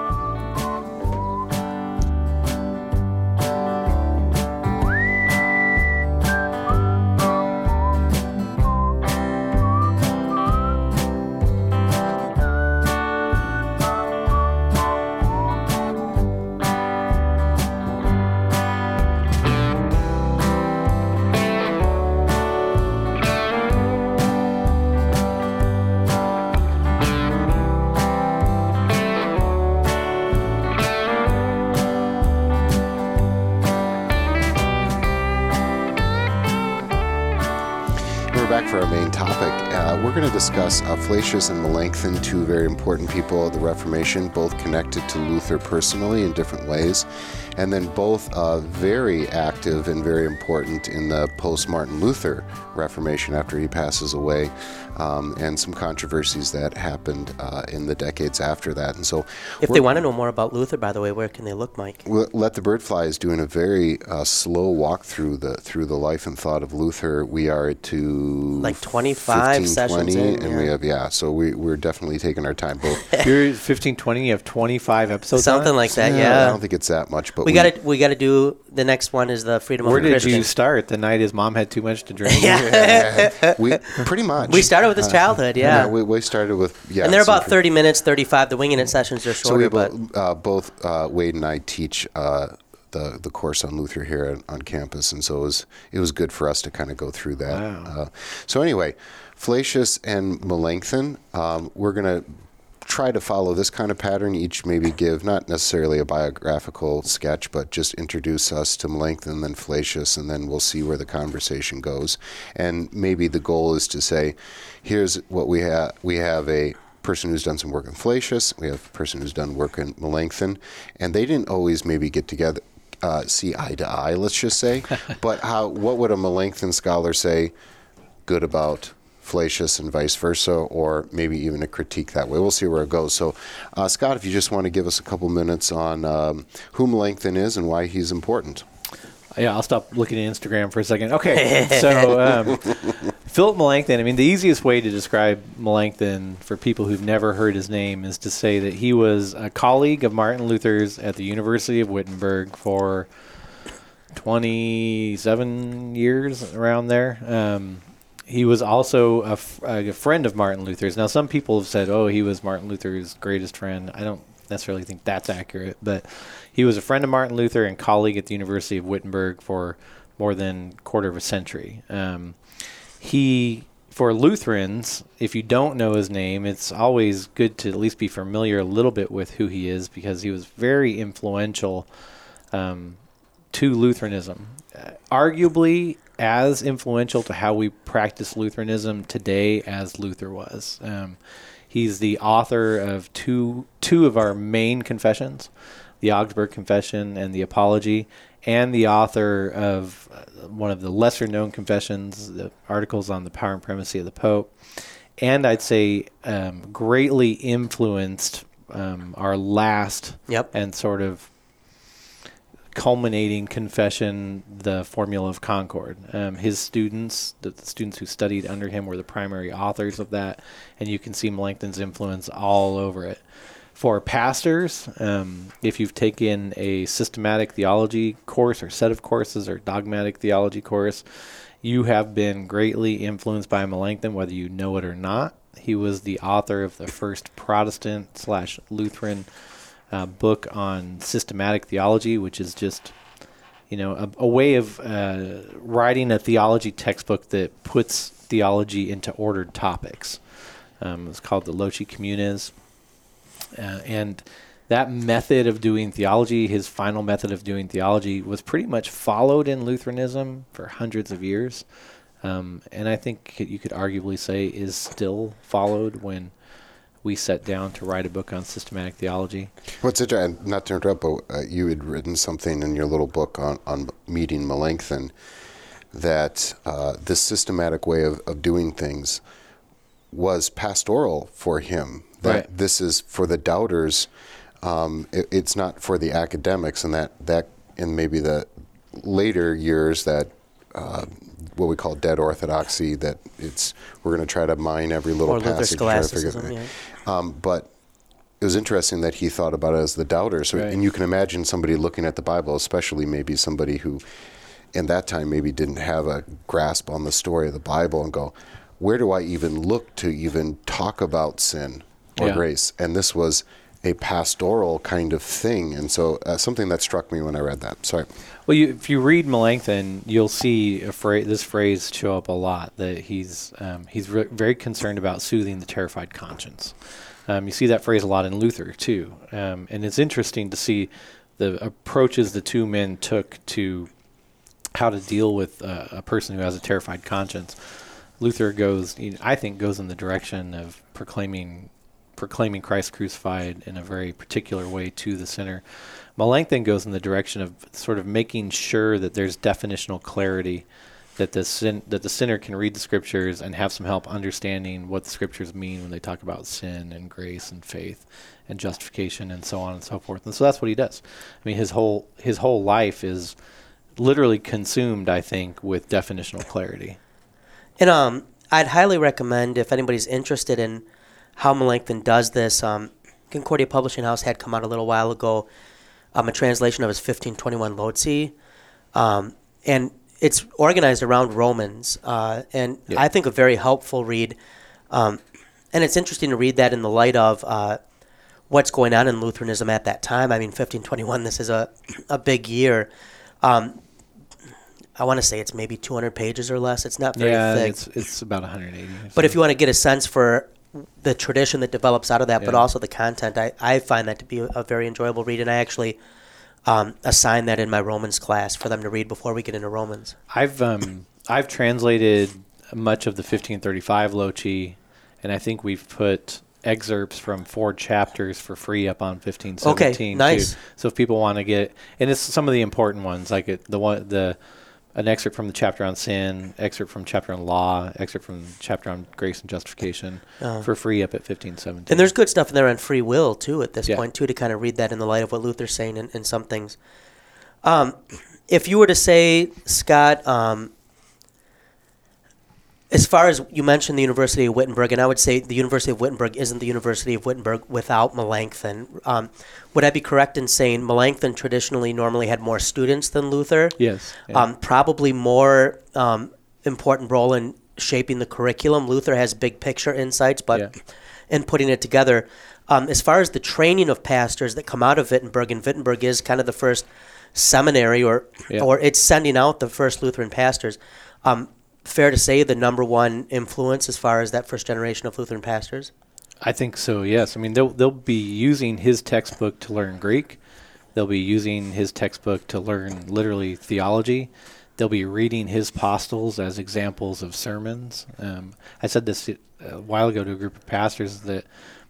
Discuss uh, and Melanchthon, two very important people of the Reformation, both connected to Luther personally in different ways, and then both uh, very active and very important in the post Martin Luther Reformation after he passes away um, and some controversies that happened uh, in the decades after that. And so, if they want to know more about Luther, by the way, where can they look, Mike? Let the Bird Fly is doing a very uh, slow walk through the through the life and thought of Luther. We are to like 25 15, sessions 20, in, and yeah. we have yeah. So we we're definitely taking our time. Both <laughs> you're 15, 20. You have 25 episodes. Something like that. Yeah. I don't think it's that much, but we, we got to we got to do the next one is the freedom where of did Christian. you start? The night his mom had too much to drink. <laughs> yeah. <laughs> we pretty much. We started with his uh, childhood. Yeah. yeah we, we started with yeah. And they're about 30 minutes, 35. The winging it sessions are shorter. So we but uh, both uh, Wade and I teach. Uh, the, the course on Luther here on campus, and so it was it was good for us to kind of go through that. Wow. Uh, so anyway, Flacius and Melanchthon, um, we're going to try to follow this kind of pattern. Each maybe give not necessarily a biographical sketch, but just introduce us to Melanchthon, then Flacius, and then we'll see where the conversation goes. And maybe the goal is to say, here's what we have. We have a person who's done some work in Flacius. We have a person who's done work in Melanchthon, and they didn't always maybe get together. Uh, see eye to eye, let's just say. <laughs> but how? What would a Melanchthon scholar say good about Flacius and vice versa, or maybe even a critique that way. We'll see where it goes. So, uh, Scott, if you just want to give us a couple minutes on um, who Melanchthon is and why he's important. Yeah, I'll stop looking at Instagram for a second. Okay, <laughs> so um, Philip Melanchthon. I mean, the easiest way to describe Melanchthon for people who've never heard his name is to say that he was a colleague of Martin Luther's at the University of Wittenberg for 27 years around there. Um, he was also a, f- a friend of Martin Luther's. Now, some people have said, "Oh, he was Martin Luther's greatest friend." I don't necessarily think that's accurate, but he was a friend of Martin Luther and colleague at the University of Wittenberg for more than quarter of a century. Um, he, for Lutherans, if you don't know his name, it's always good to at least be familiar a little bit with who he is because he was very influential um, to Lutheranism. Uh, arguably as influential to how we practice Lutheranism today as Luther was. Um, he's the author of two two of our main confessions, the Augsburg Confession and the Apology, and the author of uh, one of the lesser known confessions, the articles on the power and primacy of the Pope. And I'd say um, greatly influenced um, our last Yep. and sort of culminating confession, the Formula of Concord. Um, his students, the, students who studied under him, were the primary authors of that, and you can see Melanchthon's influence all over it. For pastors, um, if you've taken a systematic theology course or set of courses or dogmatic theology course, you have been greatly influenced by Melanchthon, whether you know it or not. He was the author of the first Protestant slash Lutheran uh, book on systematic theology, which is just you know a, a way of uh, writing a theology textbook that puts theology into ordered topics. Um, it's called the Loci Communes, uh, and that method of doing theology, his final method of doing theology, was pretty much followed in Lutheranism for hundreds of years. Um, and I think you could arguably say is still followed when we sat down to write a book on systematic theology. What's it? uh, Not to interrupt, but uh, you had written something in your little book on, on meeting Melanchthon that uh, this systematic way of, of doing things was pastoral for him. That Right. this is for the doubters. Um, it, it's not for the academics, and that that in maybe the later years that. Uh, what we call dead orthodoxy. That it's we're going to try to mine every little Or passage. try to figure- scholasticism, yeah. Um, but it was interesting that he thought about it as the doubter. So, Right. and you can imagine somebody looking at the Bible, especially maybe somebody who, in that time, maybe didn't have a grasp on the story of the Bible, and go, "Where do I even look to even talk about sin or Yeah. grace?" And this was a pastoral kind of thing, and so uh, something that struck me when I read that. Sorry. Well, you, if you read Melanchthon, you'll see this phrase show up a lot. That he's um, he's re- very concerned about soothing the terrified conscience. Um, you see that phrase a lot in Luther too, um, and it's interesting to see the approaches the two men took to how to deal with a person who has a terrified conscience. Luther goes, I think, goes in the direction of proclaiming proclaiming Christ crucified in a very particular way to the sinner. Melanchthon goes in the direction of sort of making sure that there's definitional clarity, that the sin that the sinner can read the scriptures and have some help understanding what the scriptures mean when they talk about sin and grace and faith and justification and so on and so forth. And so that's what he does. I mean, his whole his whole life is literally consumed, I think, with definitional clarity. And um, I'd highly recommend if anybody's interested in how Melanchthon does this. Um, Concordia Publishing House had come out a little while ago um, a translation of his 1521 Loci, um, and it's organized around Romans, uh, and Yeah. I think a very helpful read. Um, and it's interesting to read that in the light of uh, what's going on in Lutheranism at that time. I mean, 1521. This is a a big year. Um, I want to say it's maybe 200 pages or less. It's not very yeah, thick. it's it's about 180. But if you want to get a sense for the tradition that develops out of that, but also the content, I, I find that to be a, very enjoyable read. And I actually um, assign that in my Romans class for them to read before we get into Romans. I've um I've translated much of the 1535 Loci, and I think we've put excerpts from four chapters for free up on 1517. nice. Too. So if people want to get, and it's some of the important ones, like it, the one the an excerpt from the chapter on sin, excerpt from chapter on law, excerpt from chapter on grace and justification Uh, for free up at 1517. and there's good stuff in there on free will too. At this Yeah. point too, to kind of read that in the light of what Luther's saying in, in some things. Um, if you were to say, Scott, um, as far as you mentioned the University of Wittenberg, and I would say the University of Wittenberg isn't the University of Wittenberg without Melanchthon. Um, would I be correct in saying Melanchthon traditionally normally had more students than Luther? Yes. yeah. Um, probably more um, important role in shaping the curriculum. Luther has big picture insights, but Yeah. in putting it together. Um, as far as the training of pastors that come out of Wittenberg, and Wittenberg is kind of the first seminary, or Yeah. or it's sending out the first Lutheran pastors. Um, fair to say the number one influence as far as that first generation of Lutheran pastors. I think so. Yes. I mean, they'll they'll be using his textbook to learn Greek. They'll be using his textbook to learn literally theology. They'll be reading his postils as examples of sermons. Um, I said this a while ago to a group of pastors that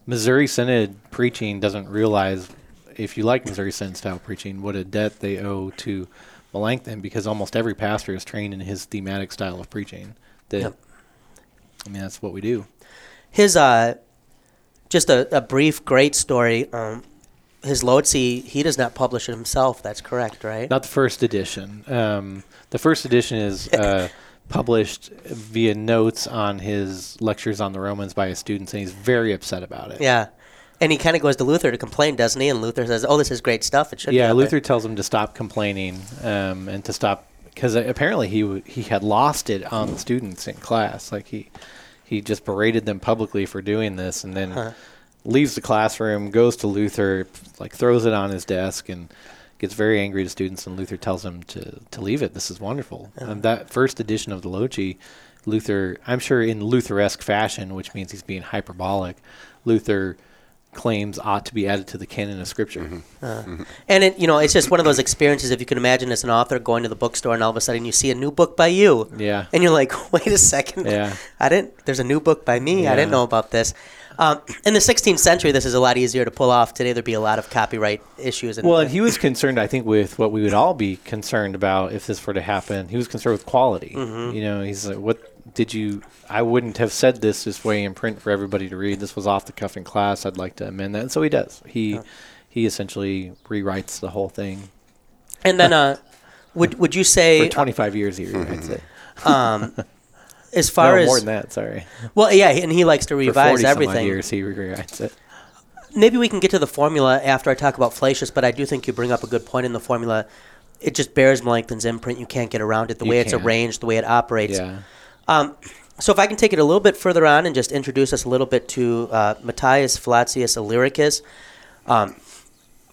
Missouri Synod preaching doesn't realize, if you like Missouri Synod style preaching, what a debt they owe to Melanchthon because almost every pastor is trained in his thematic style of preaching. That Yep. I mean, that's what we do. His uh, just a, a brief, great story. Um, his Loci, he does not publish it himself. That's correct, right? Not the first edition. Um, the first edition is <laughs> uh, published via notes on his lectures on the Romans by his students, and he's very upset about it. Yeah. And he kind of goes to Luther to complain, doesn't he? And Luther says, "Oh, this is great stuff. It should. Yeah, Luther there." tells him to stop complaining um, and to stop because apparently he w- he had lost it on the students in class. Like he he just berated them publicly for doing this, and then Huh. leaves the classroom, goes to Luther, like throws it on his desk, and gets very angry to students. And Luther tells him to to leave it. This is wonderful. And that first edition of the Loci, Luther, I'm sure in Lutheresque fashion, which means he's being hyperbolic, Luther claims ought to be added to the canon of Scripture. Mm-hmm. Uh, mm-hmm. And it, you know, it's just one of those experiences. If you can imagine, as an author going to the bookstore and all of a sudden you see a new book by you, Yeah. and you're like, <laughs> "Wait a second, Yeah. I didn't. There's a new book by me. I didn't know about this." Um, in the 16th century, this is a lot easier to pull off. Today, there'd be a lot of copyright issues. And Well, and he was concerned, I think, with what we would all be concerned about if this were to happen. He was concerned with quality. Mm-hmm. You know, he's like, "What did you? I wouldn't have said this this way in print for everybody to read. This was off the cuff in class. I'd like to amend that." And so he does. He he essentially rewrites the whole thing. and then, uh, would would you say For say, 25 years, he rewrites <laughs> it. um, as far no, as more than that. Sorry. well, yeah, and he likes to revise 40 some odd everything. years, he rewrites it. Maybe we can get to the formula after I talk about Flacius, but I do think you bring up a good point in the formula. It just bears Melanchthon's imprint. You can't get around it. The You way it's can't. arranged, the way it operates. Yeah. Um, so if I can take it a little bit further on and just introduce us a little bit to uh, Matthias Flacius Illyricus. Um,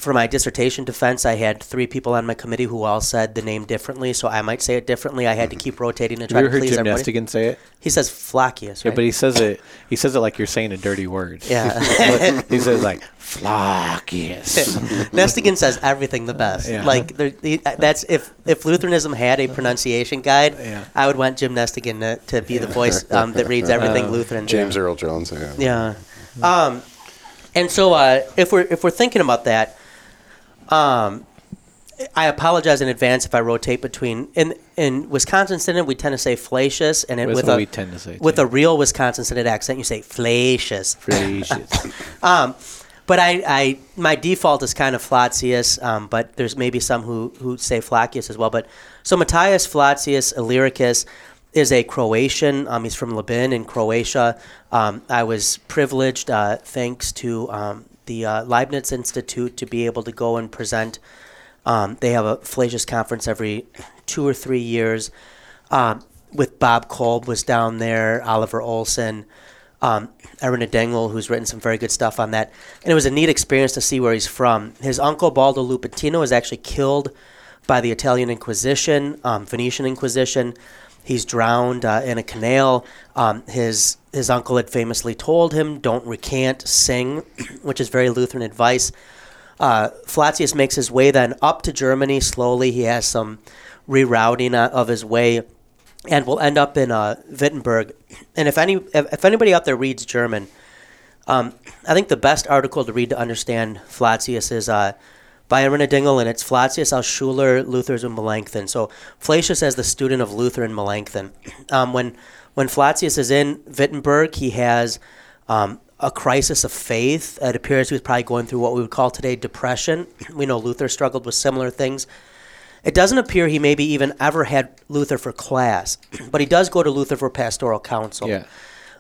for my dissertation defense, I had three people on my committee who all said the name differently, so I might say it differently. I had to keep rotating and Have try you to ever heard please Jim everybody. Nestingen say it? He says Flacius, Yeah, right? but he says it. He says it like you're saying a dirty word. yeah. <laughs> he says like Flacius. <laughs> Nestingen says everything the best. Yeah. Like there, the, that's if if Lutheranism had a pronunciation guide, Yeah. I would want Jim Nestingen to, to be the voice um, that reads <laughs> everything Um, Lutheran. James Earl Jones. Yeah. Yeah. Um, and so uh, if we're if we're thinking about that, um, I apologize in advance if I rotate between in in Wisconsin Synod we tend to say Flacius, and it, with a we tend to say. with too. a real Wisconsin Synod accent you say. Flacius. <laughs> Um, but I, I my default is kind of Flacius, um, but there's maybe some who, who say Flacius as well. But so Matthias Flacius Illyricus is a Croatian. Um, he's from Labin in Croatia. Um, I was privileged, uh, thanks to um, the uh, Leibniz Institute, to be able to go and present. Um, they have a Flacius conference every two or three years. Um, with Bob Kolb was down there, Oliver Olson um, Irina Dingel, who's written some very good stuff on that. And it was a neat experience to see where he's from. His uncle, Baldo Lupatino, was actually killed by the Italian Inquisition, um, Venetian Inquisition. He's drowned uh, in a canal. Um, his his uncle had famously told him, "Don't recant, sing," <clears throat> which is very Lutheran advice. Uh, Flacius makes his way then up to Germany slowly. He has some rerouting uh, of his way and we'll end up in uh, Wittenberg. And if any if, if anybody out there reads German, um, I think the best article to read to understand Flacius is uh, by Irina Dingel, and it's Flacius als Schuler Luther's und Melanchthon. So Flacius as the student of Luther and Melanchthon. <clears throat> Um, when when Flacius is in Wittenberg, he has um, a crisis of faith. It appears he was probably going through what we would call today depression. <clears throat> We know Luther struggled with similar things It doesn't appear he maybe even ever had Luther for class, <clears throat> but he does go to Luther for pastoral counsel. Yeah.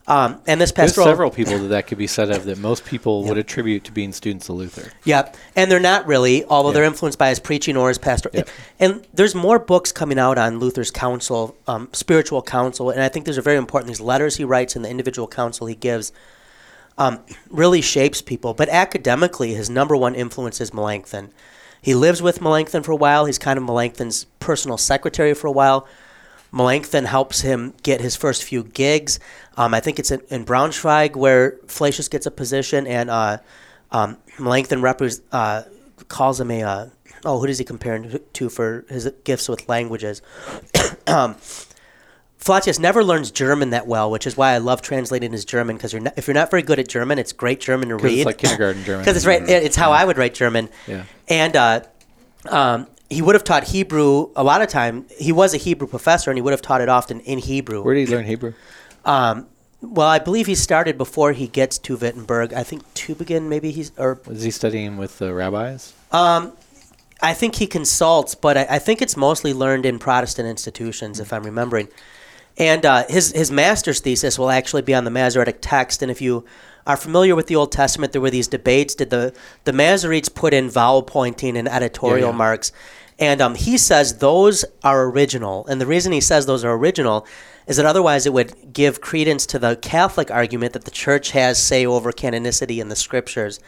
Um, and this pastoral. There's several people that that could be said of that most people would attribute to being students of Luther. Yep. And they're not really, although Yeah. they're influenced by his preaching or his pastor. Yep. And there's more books coming out on Luther's counsel, um, spiritual counsel, and I think these are very important. These letters he writes and the individual counsel he gives um, really shapes people. But academically, his number one influence is Melanchthon. He lives with Melanchthon for a while. He's kind of Melanchthon's personal secretary for a while. Melanchthon helps him get his first few gigs. Um, I think it's in, in Braunschweig where Flacius gets a position, and uh, um, Melanchthon repres- uh, calls him a. Uh, oh, who does he compare him to for his gifts with languages? <coughs> um, Flacius never learns German that well, which is why I love translating his German because you're not, if you're not very good at German, it's great German to read. it's like kindergarten German. <laughs> Because it's right. It's how I would write German. Yeah. And uh, um, he would have taught Hebrew a lot of time. He was a Hebrew professor, and he would have taught it often in Hebrew. Where did he learn Hebrew? Um, well, I believe he started before he gets to Wittenberg. I think Tübingen, maybe he's or Was he studying with the rabbis? um, I think he consults, but I, I think it's mostly learned in Protestant institutions, if I'm remembering. And uh, his his master's thesis will actually be on the Masoretic text. And if you are familiar with the Old Testament, there were these debates: did the the Masoretes put in vowel pointing and editorial Yeah, yeah. marks? And um, he says those are original. And the reason he says those are original is that otherwise it would give credence to the Catholic argument that the Church has say over canonicity in the Scriptures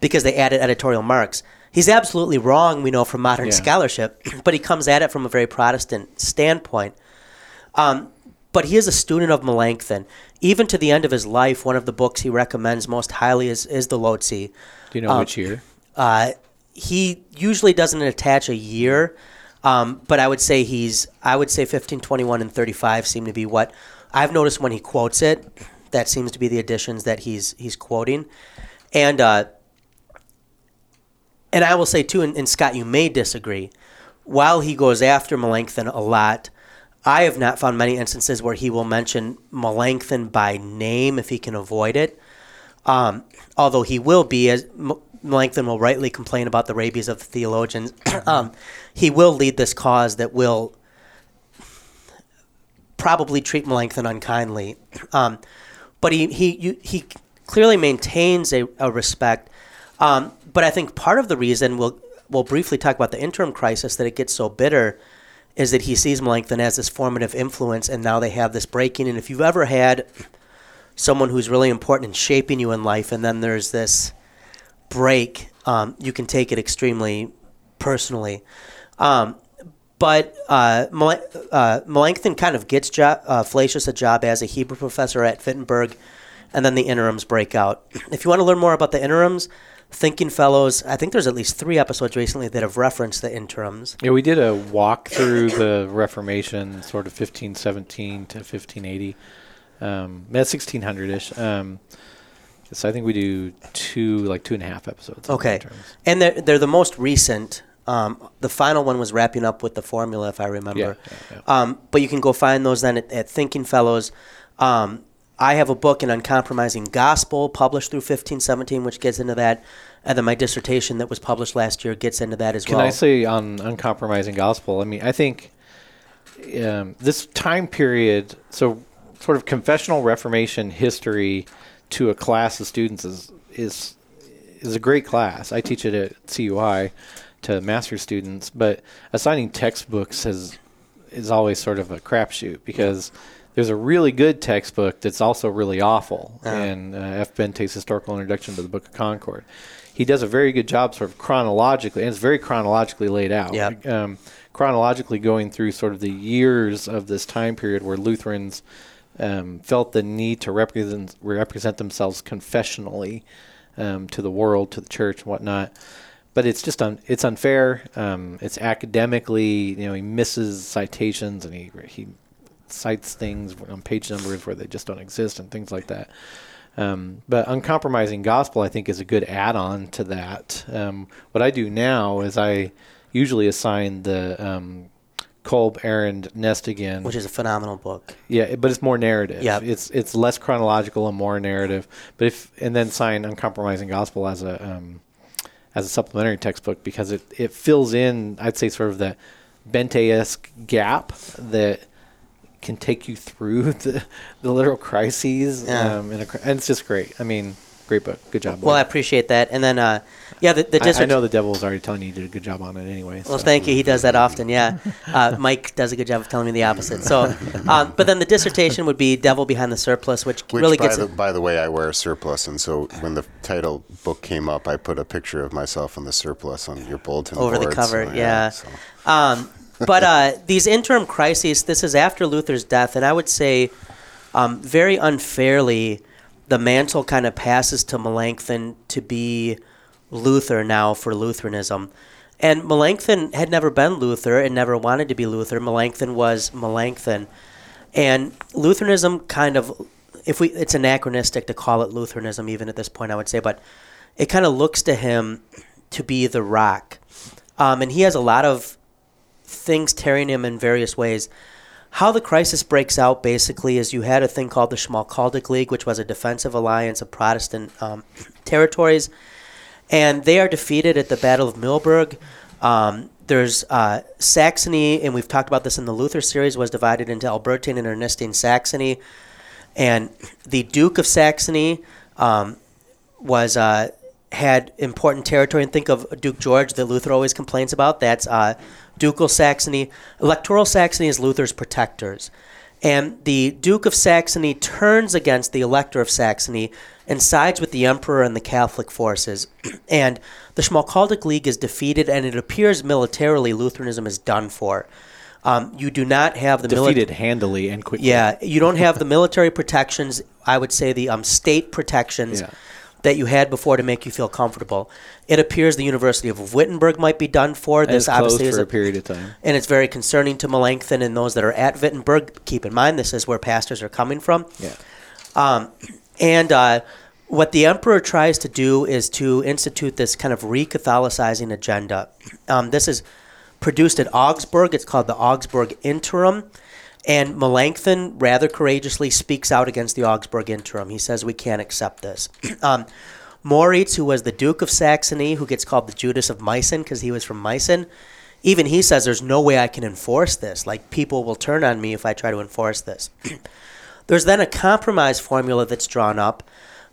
because they added editorial marks. He's absolutely wrong, we know from modern Yeah. scholarship, <clears throat> but he comes at it from a very Protestant standpoint. Um, but he is a student of Melanchthon. Even to the end of his life, one of the books he recommends most highly is, is the Loci. Do you know Um, which year? Uh, he usually doesn't attach a year, um, but I would say he's I would say 15, 21, and 35 seem to be what I've noticed when he quotes it. That seems to be the additions that he's he's quoting, and uh, and I will say too, and, and Scott, you may disagree. While he goes after Melanchthon a lot, I have not found many instances where he will mention Melanchthon by name if he can avoid it. Um, although he will be, as Melanchthon will rightly complain about the rabies of the theologians, <clears throat> um, he will lead this cause that will probably treat Melanchthon unkindly. <clears throat> Um, but he, he, you, he clearly maintains a, a respect. Um, but I think part of the reason we'll, we'll briefly talk about the interim crisis that it gets so bitter is that he sees Melanchthon as this formative influence, and now they have this breaking. And if you've ever had someone who's really important in shaping you in life, and then there's this break, um, you can take it extremely personally. Um, but uh, uh, Melanchthon kind of gets jo- uh, Flacius a job as a Hebrew professor at Wittenberg, and then the interims break out. If you want to learn more about the interims, Thinking Fellows, I think there's at least three episodes recently that have referenced the interims. Yeah, we did a walk through the <coughs> Reformation, sort of 1517 to 1580. Um, that's 1600 ish. Um, so I think we do two, like two and a half episodes. Okay. And they're, they're the most recent. Um, the final one was wrapping up with the formula, if I remember. Yeah, yeah, Um, but you can go find those then at, at Thinking Fellows. Um, I have a book, An Uncompromising Gospel, published through 1517, which gets into that. And then my dissertation that was published last year gets into that as Can well. I say on uncompromising gospel? I mean, I think um, this time period, so sort of confessional Reformation history to a class of students is is is a great class. I teach it at CUI to master students, but assigning textbooks has is always sort of a crapshoot because there's a really good textbook that's also really awful. And uh, F. Bente's Historical Introduction to the Book of Concord. He does a very good job, sort of chronologically, and it's very chronologically laid out. Yep. Um, chronologically going through sort of the years of this time period where Lutherans um, felt the need to represent represent themselves confessionally um, to the world, to the church, and whatnot. But it's just un- it's unfair. Um, it's academically, you know, he misses citations and he he cites things on page numbers where they just don't exist and things like that. Um, but uncompromising gospel, I think, is a good add-on to that. Um, what I do now is I usually assign the um, Kolb, Arand, Again. which is a phenomenal book. yeah, but it's more narrative. Yeah. it's it's less chronological and more narrative. But if and then sign uncompromising gospel as a um, as a supplementary textbook because it, it fills in, I'd say, sort of the Bente esque gap that can take you through <laughs> the, the literal crises. Yeah. Um, in a, and it's just great. I mean, great book. Good job. Well, I appreciate that. And then, uh, yeah, the, the I, I know the devil was already telling you you did a good job on it anyway. Well, so. thank you. He does that often. Yeah, uh, Mike does a good job of telling me the opposite. So, <laughs> um, but then the dissertation would be "Devil Behind the Surplice," which, Which, really by gets the, by the way, I wear a surplice, and so when the title book came up, I put a picture of myself in the surplice on your bulletin over the board, cover. so, yeah. so. Um, but uh, these interim crises, this is after Luther's death, and I would say um, very unfairly, the mantle kind of passes to Melanchthon to be Luther now for Lutheranism. And Melanchthon had never been Luther and never wanted to be Luther. Melanchthon was Melanchthon. And Lutheranism kind of, if we, it's anachronistic to call it Lutheranism even at this point, I would say, but it kind of looks to him to be the rock. Um, and he has a lot of things tearing him in various ways. How the crisis breaks out basically is you had a thing called the Schmalkaldic League, which was a defensive alliance of Protestant um, territories, and they are defeated at the Battle of Mühlberg. Um, there's uh, Saxony, and we've talked about this in the Luther series, was divided into Albertine and Ernestine Saxony, and the Duke of Saxony um, was uh, had important territory. And think of Duke George that Luther always complains about. That's uh, ducal Saxony. Electoral Saxony is Luther's protectors. And the Duke of Saxony turns against the Elector of Saxony and sides with the Emperor and the Catholic forces. <clears throat> and the Schmalkaldic League is defeated, and it appears militarily Lutheranism is done for. Um, you do not have the mili- defeated handily and quickly. yeah, you don't have <laughs> the military protections. I would say the um, state protections Yeah. That you had before to make you feel comfortable. It appears the University of Wittenberg might be done for. This obviously is for a a period of time. and it's very concerning to Melanchthon and those that are at Wittenberg. Keep in mind, this is where pastors are coming from. Yeah. Um, and uh, what the emperor tries to do is to institute this kind of re-Catholicizing agenda. Um, this is produced at Augsburg. It's called the Augsburg Interim. And Melanchthon rather courageously speaks out against the Augsburg Interim. He says, We can't accept this. <clears throat> um, Moritz, who was the Duke of Saxony, who gets called the Judas of Meissen because he was from Meissen, even he says, There's no way I can enforce this. Like, people will turn on me if I try to enforce this. <clears throat> There's then a compromise formula that's drawn up.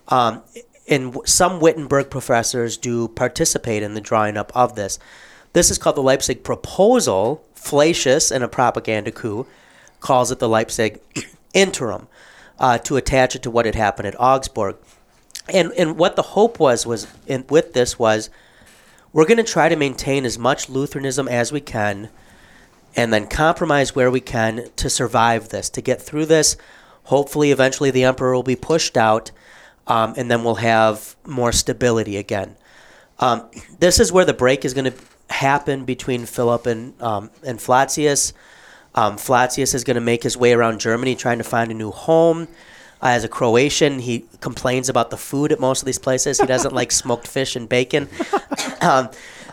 Um, and some Wittenberg professors do participate in the drawing up of this. This is called the Leipzig Proposal. Flacius, in a propaganda coup, calls it the Leipzig Interim uh, to attach it to what had happened at Augsburg. And, and what the hope was was in, with this was we're going to try to maintain as much Lutheranism as we can and then compromise where we can to survive this, to get through this. Hopefully, eventually, the emperor will be pushed out, um, and then we'll have more stability again. Um, this is where the break is going to happen between Philip and um, and Flacius. Um, Flacius is going to make his way around Germany trying to find a new home. Uh, as a Croatian, he complains about the food at most of these places. He doesn't like <laughs> smoked fish and bacon. um,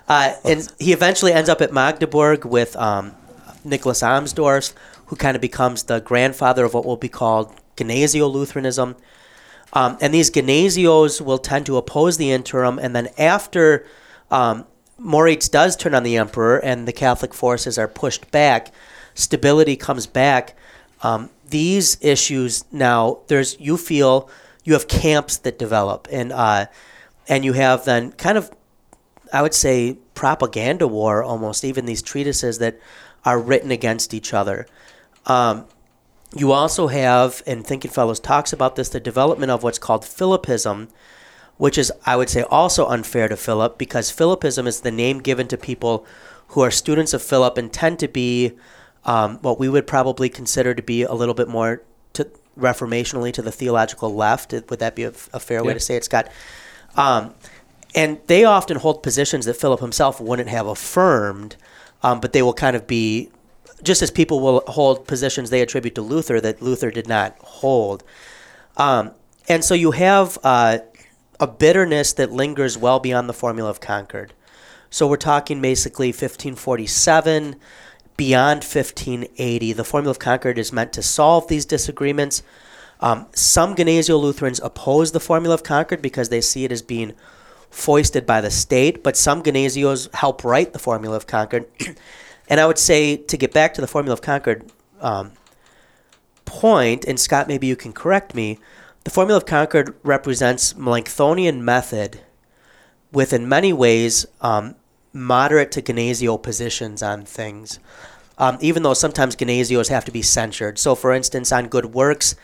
uh, and he eventually ends up at Magdeburg with um, Nicholas Amsdorf, who kind of becomes the grandfather of what will be called Gnesio Lutheranism. Um, and these Gnesios will tend to oppose the interim, and then after um, Moritz does turn on the emperor and the Catholic forces are pushed back, stability comes back. Um, these issues now, there's you feel you have camps that develop, and uh, and you have then kind of, I would say, propaganda war almost. Even these treatises that are written against each other. Um, you also have, and Thinking Fellows talks about this, the development of what's called Philippism, which is, I would say, also unfair to Philip because Philippism is the name given to people who are students of Philip and tend to be um, what we would probably consider to be a little bit more to reformationally to the theological left. Would that be a, a fair way Yeah. to say it, Scott? Um, and they often hold positions that Philip himself wouldn't have affirmed, um, but they will kind of be just as people will hold positions they attribute to Luther that Luther did not hold. Um, and so you have uh, a bitterness that lingers well beyond the formula of Concord. So we're talking basically 1547, beyond 1580. The formula of Concord is meant to solve these disagreements. Um, some Gnesio Lutherans oppose the formula of Concord because they see it as being foisted by the state, but some Gnesios help write the Formula of Concord. <clears throat> and I would say to get back to the Formula of Concord um, point, and Scott, maybe you can correct me. The Formula of Concord represents Melanchthonian method with, in many ways, um, moderate to Gnesio positions on things. Um, even though sometimes Gnesios have to be censured. So, for instance, on good works,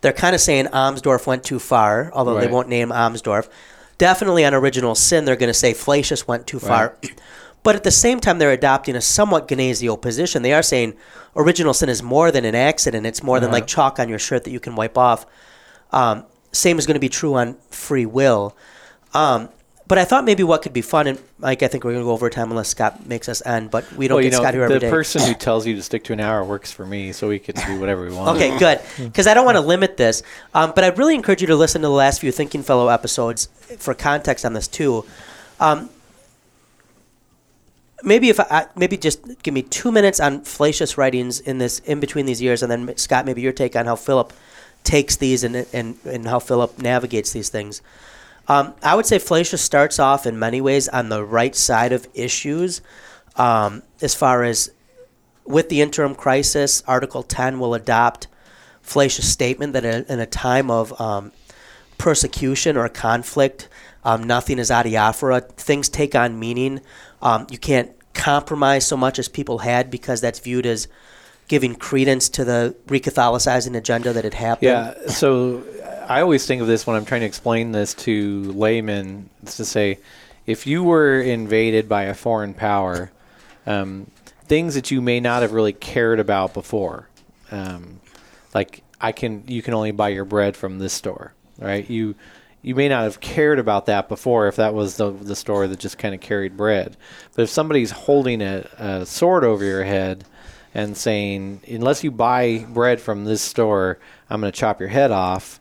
they're kind of saying Amsdorf went too far, although they won't name Amsdorf. Definitely on original sin, they're going to say Flacius went too far. But at the same time, they're adopting a somewhat Gnesio position. They are saying original sin is more than an accident. It's more than Uh-huh. like chalk on your shirt that you can wipe off. Um, same is going to be true on free will. Um, but I thought maybe what could be fun, and Mike, I think we're going to go over time unless Scott makes us end, but we don't well, get know, Scott here every the person who <laughs> tells you to stick to an hour works for me, so we can do whatever we want. Okay, good. <laughs> Because I don't want to limit this. Um, but I'd really encourage you to listen to the last few Thinking Fellow episodes for context on this, too. Um, maybe if I, maybe just give me two minutes on Flacius writings in this in between these years, and then Scott, maybe your take on how Philip takes these and and, and how Philip navigates these things. Um, I would say Flacius starts off in many ways on the right side of issues, um, as far as with the interim crisis, Article 10 will adopt Flacius' statement that in a, in a time of um, persecution or conflict, um, nothing is adiaphora. Things take on meaning. Um, you can't compromise so much as people had because that's viewed as giving credence to the recatholicizing agenda that had happened. Yeah. So I always think of this when I'm trying to explain this to laymen. Is to say, if you were invaded by a foreign power, um, things that you may not have really cared about before, um, like I can, you can only buy your bread from this store, right? You you may not have cared about that before if that was the the store that just kind of carried bread. But if somebody's holding a, a sword over your head and saying, unless you buy bread from this store, I'm going to chop your head off.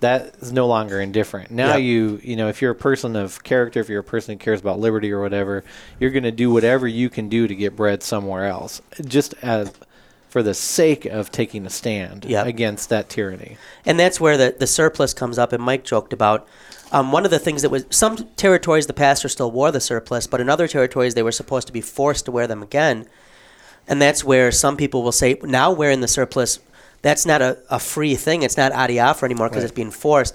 That is no longer indifferent. Now Yep. you, you know, if you're a person of character, if you're a person who cares about liberty or whatever, you're going to do whatever you can do to get bread somewhere else, just as for the sake of taking a stand Yep. against that tyranny. And that's where the, the surplice comes up. And Mike joked about um, one of the things that was some territories the pastor still wore the surplice, but in other territories they were supposed to be forced to wear them again. And that's where some people will say, now wearing the surplice, that's not a, a free thing. It's not adiaphora anymore because Right. it's being forced.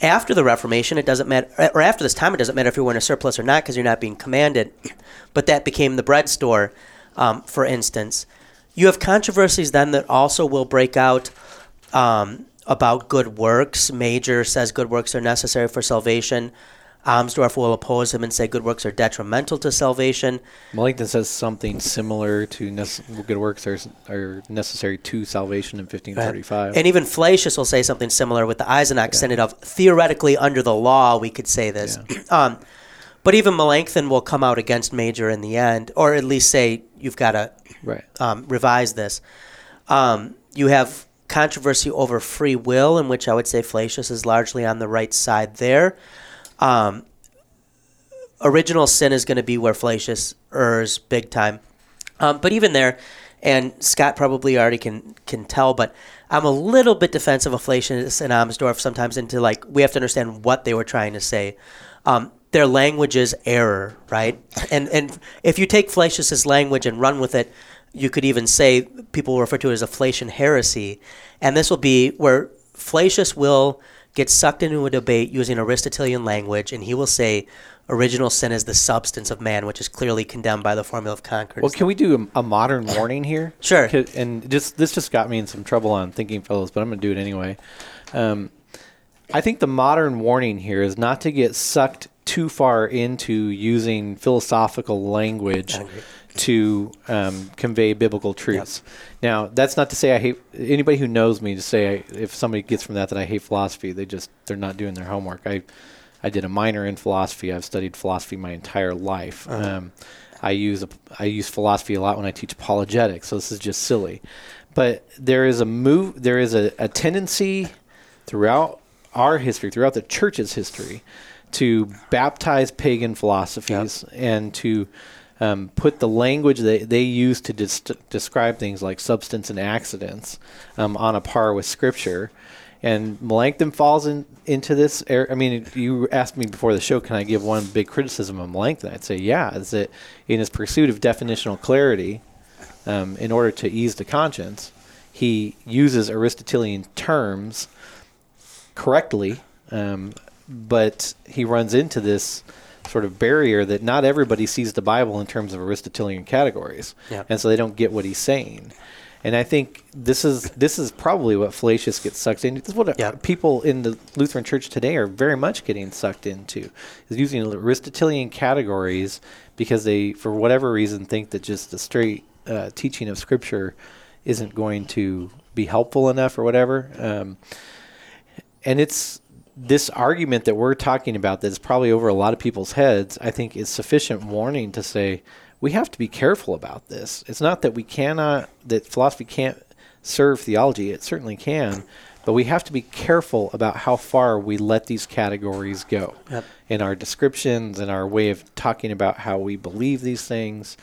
After the Reformation, it doesn't matter, or after this time, it doesn't matter if you're wearing a surplice or not because you're not being commanded. But that became the bread store, um, for instance. You have controversies then that also will break out um, about good works. Major says good works are necessary for salvation. Amsdorf will oppose him and say good works are detrimental to salvation. Melanchthon says something similar to nece- good works are, are necessary to salvation in 1535. And even Flacius will say something similar with the Eisenach Synod of theoretically under the law we could say this. <clears throat> um, but even Melanchthon will come out against Major in the end, or at least say you've got to right. um, revise this. Um, you have controversy over free will, in which I would say Flacius is largely on the right side there. Um, original sin is going to be where Flacius errs big time. Um, but even there, and Scott probably already can can tell, but I'm a little bit defensive of Flacius and Amsdorf sometimes into like we have to understand what they were trying to say. Um, their language is error, right? And and if you take Flacius's language and run with it, you could even say people refer to it as a Flacian heresy, and this will be where Flacius will get sucked into a debate using Aristotelian language, and he will say original sin is the substance of man, which is clearly condemned by the formula of Concord. Well, can we do a, a modern warning here? <laughs> Sure. And just this just got me in some trouble on thinking fellows, but I'm going to do it anyway. Um, I think the modern warning here is not to get sucked too far into using philosophical language. To um, convey biblical truths. Now, that's not to say I hate anybody who knows me to say I, if somebody gets from that that I hate philosophy. They just they're not doing their homework. I I did a minor in philosophy. I've studied philosophy my entire life. Um, I use a, I use philosophy a lot when I teach apologetics. So this is just silly, but there is a move. There is a, a tendency throughout our history, throughout the church's history, to baptize pagan philosophies and to um, put the language that they use to dis- describe things like substance and accidents um, on a par with Scripture. And Melanchthon falls in, into this. I mean, you asked me before the show, can I give one big criticism of Melanchthon? I'd say, yeah, is that in his pursuit of definitional clarity, um, in order to ease the conscience, he uses Aristotelian terms correctly, um, but he runs into this sort of barrier that not everybody sees the Bible in terms of Aristotelian categories, yeah. and so they don't get what he's saying. And I think this is this is probably what Flacius gets sucked into. This is what yeah. people in the Lutheran Church today are very much getting sucked into, is using Aristotelian categories because they, for whatever reason, think that just the straight uh, teaching of Scripture isn't going to be helpful enough or whatever. Um, and it's this argument that we're talking about that's probably over a lot of people's heads, I think is sufficient warning to say we have to be careful about this. It's not that we cannot, that philosophy can't serve theology, it certainly can, but we have to be careful about how far we let these categories go yep. in our descriptions and our way of talking about how we believe these things.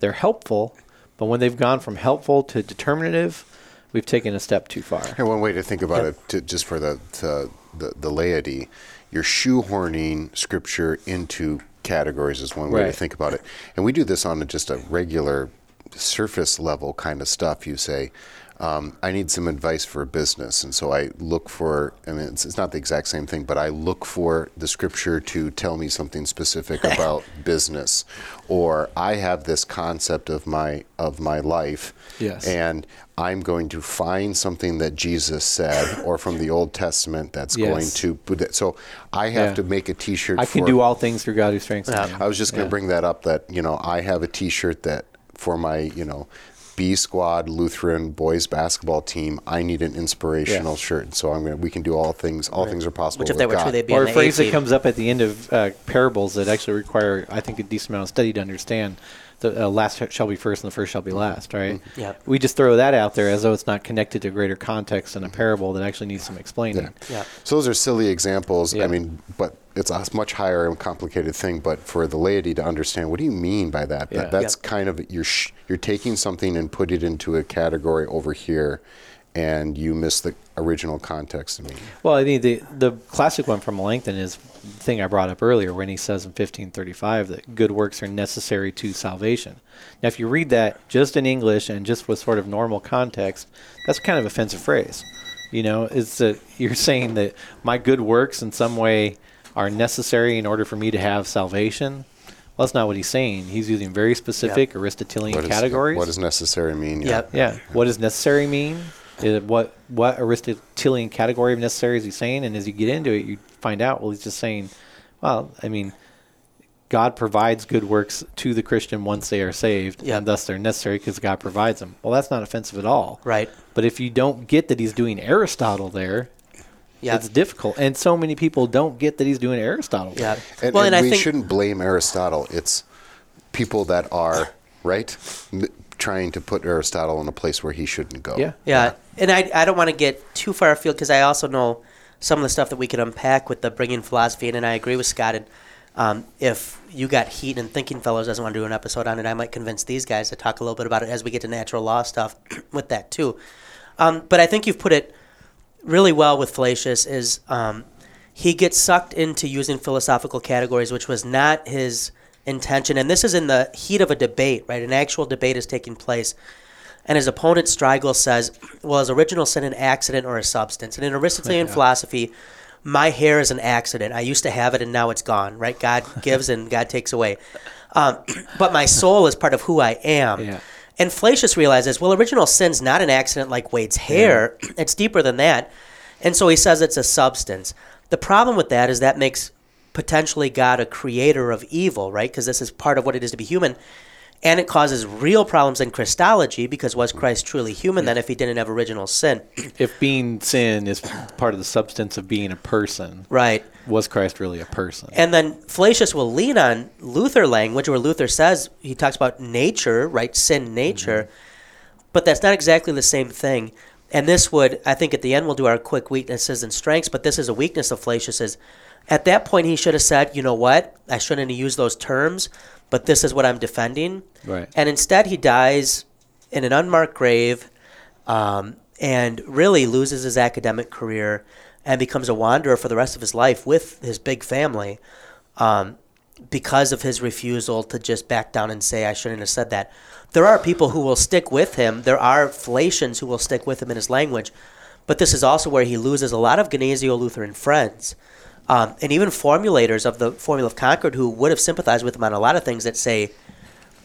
They're helpful, but when they've gone from helpful to determinative, we've taken a step too far. And one way to think about yep. it, to, just for the, to, the the laity, you're shoehorning scripture into categories is one way right. to think about it. And we do this on just a regular surface level kind of stuff. You say, um, I need some advice for a business. And so I look for, I mean, it's, it's, not the exact same thing, but I look for the scripture to tell me something specific <laughs> about business. Or I have this concept of my, of my life. Yes. And I'm going to find something that Jesus said or from the Old Testament that's yes. going to. So I have yeah. to make a t shirt. I can do all things through God who strengthens me. I was just going to yeah. bring that up that, you know, I have a t shirt that for my, you know, B squad Lutheran boys basketball team, I need an inspirational shirt. So I'm gonna we can do all things. All right. things are possible. Which if they were God. true, they'd be or a phrase that comes up at the end of uh, parables that actually require, I think, a decent amount of study to understand. The uh, last shall be first, and the first shall be last. Right? Mm-hmm. Yeah. We just throw that out there as though it's not connected to greater context in a parable that actually needs some explaining. Yeah. yeah. So those are silly examples. Yeah. I mean, but it's a much higher and complicated thing. But for the laity to understand, what do you mean by that? Yeah. that that's kind of you're sh- you're taking something and put it into a category over here, and you miss the original context of meaning. Well, I mean, the the classic one from Melanchthon is the thing I brought up earlier when he says in 1535 that good works are necessary to salvation. Now, if you read that just in English and just with sort of normal context, that's kind of offensive phrase. You know, it's that <laughs> you're saying that my good works in some way are necessary in order for me to have salvation. Well, that's not what he's saying. He's using very specific yep. Aristotelian what is, categories. What does necessary mean? Yeah. Yep. Yeah. What does necessary mean? Is what what Aristotelian category of necessary is he saying? And as you get into it, you find out. Well, he's just saying, well, I mean, God provides good works to the Christian once they are saved, yep. and thus they're necessary because God provides them. Well, that's not offensive at all. Right. But if you don't get that he's doing Aristotle there, yeah. it's difficult. And so many people don't get that he's doing Aristotle. Yeah. And, well, and, and we think shouldn't blame Aristotle. It's people that are right m- trying to put Aristotle in a place where he shouldn't go. Yeah. Yeah. And I, I don't want to get too far afield because I also know some of the stuff that we could unpack with the bringing philosophy in, and I agree with Scott. And um, if you got heat and thinking fellows doesn't want to do an episode on it, I might convince these guys to talk a little bit about it as we get to natural law stuff <clears throat> with that too. Um, but I think you've put it really well with Flacius is um, he gets sucked into using philosophical categories, which was not his intention. And this is in the heat of a debate, right? An actual debate is taking place. And his opponent Strigel says, well, is original sin an accident or a substance? And in Aristotelian Yeah. philosophy, my hair is an accident. I used to have it and now it's gone, right? God <laughs> gives and God takes away. Um, <clears throat> but my soul is part of who I am. Yeah. And Flacius realizes, well, original sin's not an accident like Wade's hair. <clears throat> It's deeper than that. And so he says it's a substance. The problem with that is that makes potentially God a creator of evil, right? Because this is part of what it is to be human. And it causes real problems in Christology because was mm. Christ truly human then if he didn't have original sin? <clears throat> If being sin is part of the substance of being a person, Right. was Christ really a person? And then Flacius will lean on Luther language where Luther says, he talks about nature, right? Sin nature. Mm-hmm. But that's not exactly the same thing. And this would, I think at the end we'll do our quick weaknesses and strengths, but this is a weakness of Flacius's. At that point, he should have said, you know what? I shouldn't have used those terms, but this is what I'm defending. Right. And instead, he dies in an unmarked grave. Um, and really loses his academic career and becomes a wanderer for the rest of his life with his big family um, because of his refusal to just back down and say, I shouldn't have said that. There are people who will stick with him. There are Flacians who will stick with him in his language. But this is also where he loses a lot of Gnesio Lutheran friends. Um, and even formulators of the Formula of Concord who would have sympathized with him on a lot of things that say,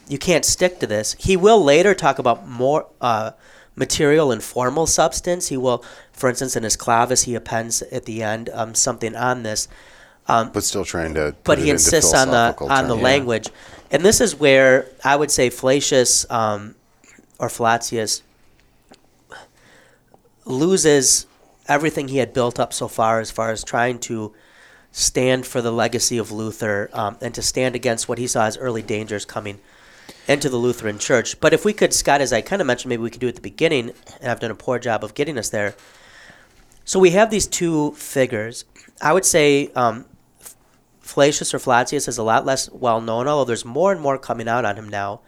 you can't stick to this. He will later talk about more uh, material and formal substance. He will, for instance, in his clavis, he appends at the end um, something on this. Um, but still trying to. but he insists on the on the terms. language, and this is where I would say Flacius um, or Flacius loses everything he had built up so far, as far as trying to stand for the legacy of Luther um, and to stand against what he saw as early dangers coming into the Lutheran Church. But if we could, Scott, as I kind of mentioned, maybe we could do at the beginning, and I've done a poor job of getting us there. So we have these two figures. I would say um, Flacius or Flacius is a lot less well known, although there's more and more coming out on him now.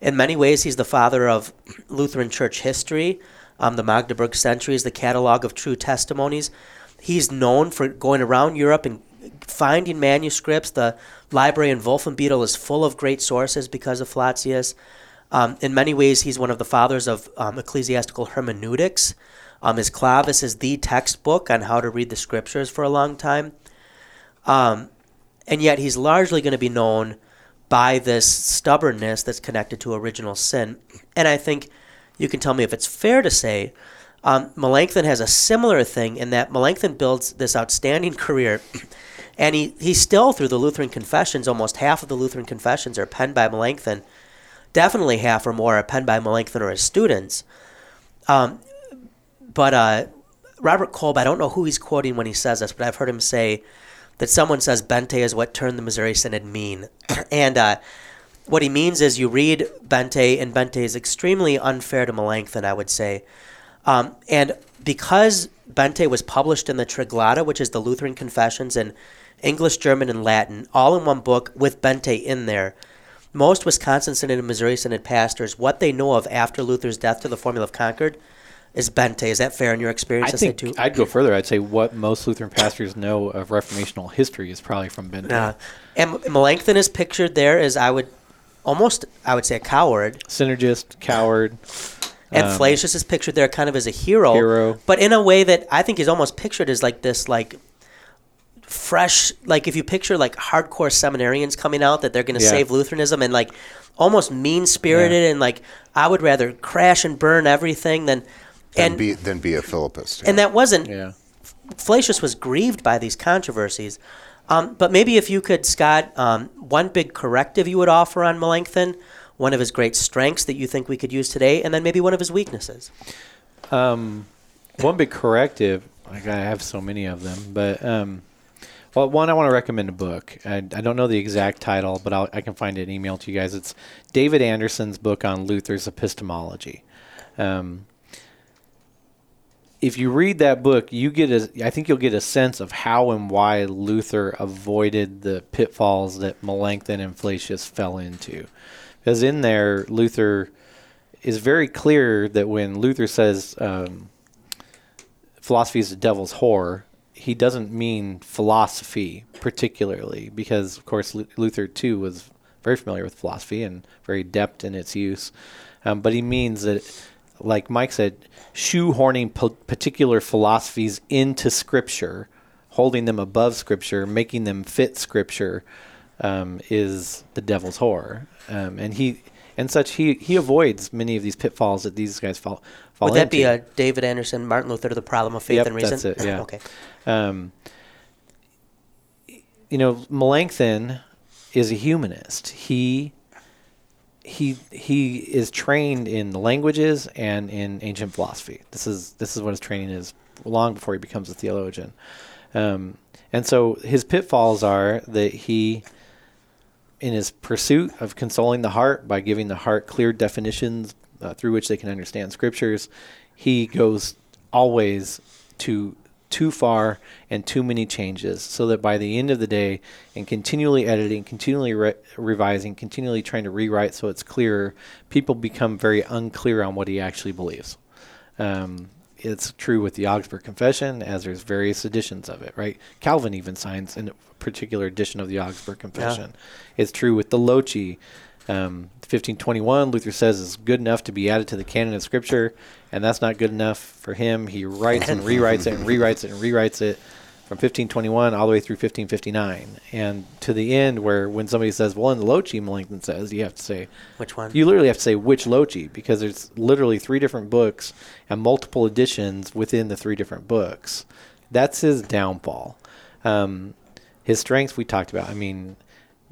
In many ways, he's the father of Lutheran church history. Um, the Magdeburg Centuries, the catalog of true testimonies. He's known for going around Europe and finding manuscripts. The library in Wolfenbüttel is full of great sources because of Flacius. Um, in many ways, he's one of the fathers of um, ecclesiastical hermeneutics. Um, his Clavis is the textbook on how to read the scriptures for a long time. Um, and yet, he's largely going to be known by this stubbornness that's connected to original sin. And I think you can tell me if it's fair to say um, Melanchthon has a similar thing in that Melanchthon builds this outstanding <laughs> career, and he, he still, through the Lutheran confessions, almost half of the Lutheran confessions are penned by Melanchthon. Definitely half or more are penned by Melanchthon or his students. Um, but uh, Robert Kolb, I don't know who he's quoting when he says this, but I've heard him say that someone says Bente is what turned the Missouri Synod mean. <clears throat> and uh, what he means is you read Bente, and Bente is extremely unfair to Melanchthon, I would say. Um, and because Bente was published in the Triglotta, which is the Lutheran Confessions in English, German, and Latin, all in one book with Bente in there, most Wisconsin Synod and Missouri Synod pastors, what they know of after Luther's death to the Formula of Concord, is Bente. Is that fair in your experience? I think too? I'd go further. I'd say what most Lutheran pastors know of Reformational history is probably from Bente. Uh, and Melanchthon is pictured there as I would almost, I would say, a coward. Synergist, coward. And um, Flacius is pictured there kind of as a hero, hero, but in a way that I think is almost pictured as like this, like fresh, like if you picture like hardcore seminarians coming out that they're going to yeah. save Lutheranism and like almost mean spirited yeah. and like I would rather crash and burn everything than and be than be a Philippist. Yeah. And that wasn't. Yeah. Flacius was grieved by these controversies. Um, but maybe if you could, Scott, um, one big corrective you would offer on Melanchthon one of his great strengths that you think we could use today, and then maybe one of his weaknesses? Um, one big corrective. I have so many of them, but um, well, one I want to recommend a book. I, I don't know the exact title, but I'll, i can find it and email to you guys. It's David Anderson's book on Luther's epistemology. Um, if you read that book, you get a, I think you'll get a sense of how and why Luther avoided the pitfalls that Melanchthon and Flacius fell into. Because in there, Luther is very clear that when Luther says um, philosophy is the devil's whore, he doesn't mean philosophy particularly, because of course Luther too was very familiar with philosophy and very adept in its use. Um, but he means that, like Mike said, shoehorning particular philosophies into Scripture, holding them above Scripture, making them fit Scripture, um, is the devil's whore um, and he and such he he avoids many of these pitfalls that these guys fall fall Would that into. be a David Anderson, Martin Luther, the problem of faith yep, and reason? That's it. Yeah. <laughs> okay. Um, you know, Melanchthon is a humanist. He he he is trained in the languages and in ancient philosophy. This is this is what his training is long before he becomes a theologian. Um, and so his pitfalls are that he in his pursuit of consoling the heart by giving the heart clear definitions uh, through which they can understand scriptures, he goes always to too far and too many changes so that by the end of the day and continually editing continually re- revising continually trying to rewrite so it's clearer people become very unclear on what he actually believes. Um, it's true with the Augsburg Confession, as there's various editions of it, right? Calvin even signs a particular edition of the Augsburg Confession. Yeah. It's true with the Loci. Um, 1521, Luther says is good enough to be added to the canon of Scripture, and that's not good enough for him. He writes and rewrites it and rewrites it and rewrites it from 1521 all the way through 1559, and to the end where when somebody says, "Well, in the Loci," Melanchthon says, you have to say which one. You literally have to say which Loci because there's literally three different books and multiple editions within the three different books. That's his downfall. Um, his strengths we talked about. I mean,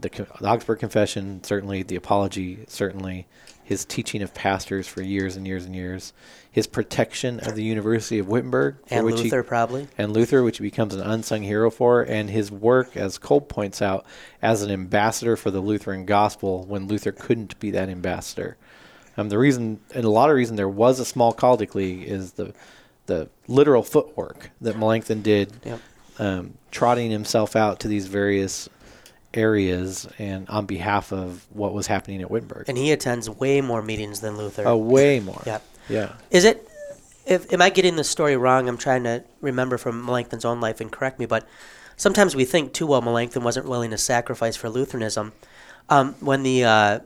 the, the Augsburg Confession certainly, the Apology certainly, his teaching of pastors for years and years and years his protection of the University of Wittenberg, and Luther he, probably, and Luther, which he becomes an unsung hero for, and his work, as Kolb points out, as an ambassador for the Lutheran gospel when Luther couldn't be that ambassador. Um, the reason, and a lot of reason, there was a Schmalkaldic League is the the literal footwork that Melanchthon did, yep. um, trotting himself out to these various areas and on behalf of what was happening at Wittenberg. And he attends way more meetings than Luther. Oh, way more. Yeah. Yeah. Is it? If am I getting the story wrong? I'm trying to remember from Melanchthon's own life and correct me, but sometimes we think too well Melanchthon wasn't willing to sacrifice for Lutheranism. Um, when the uh,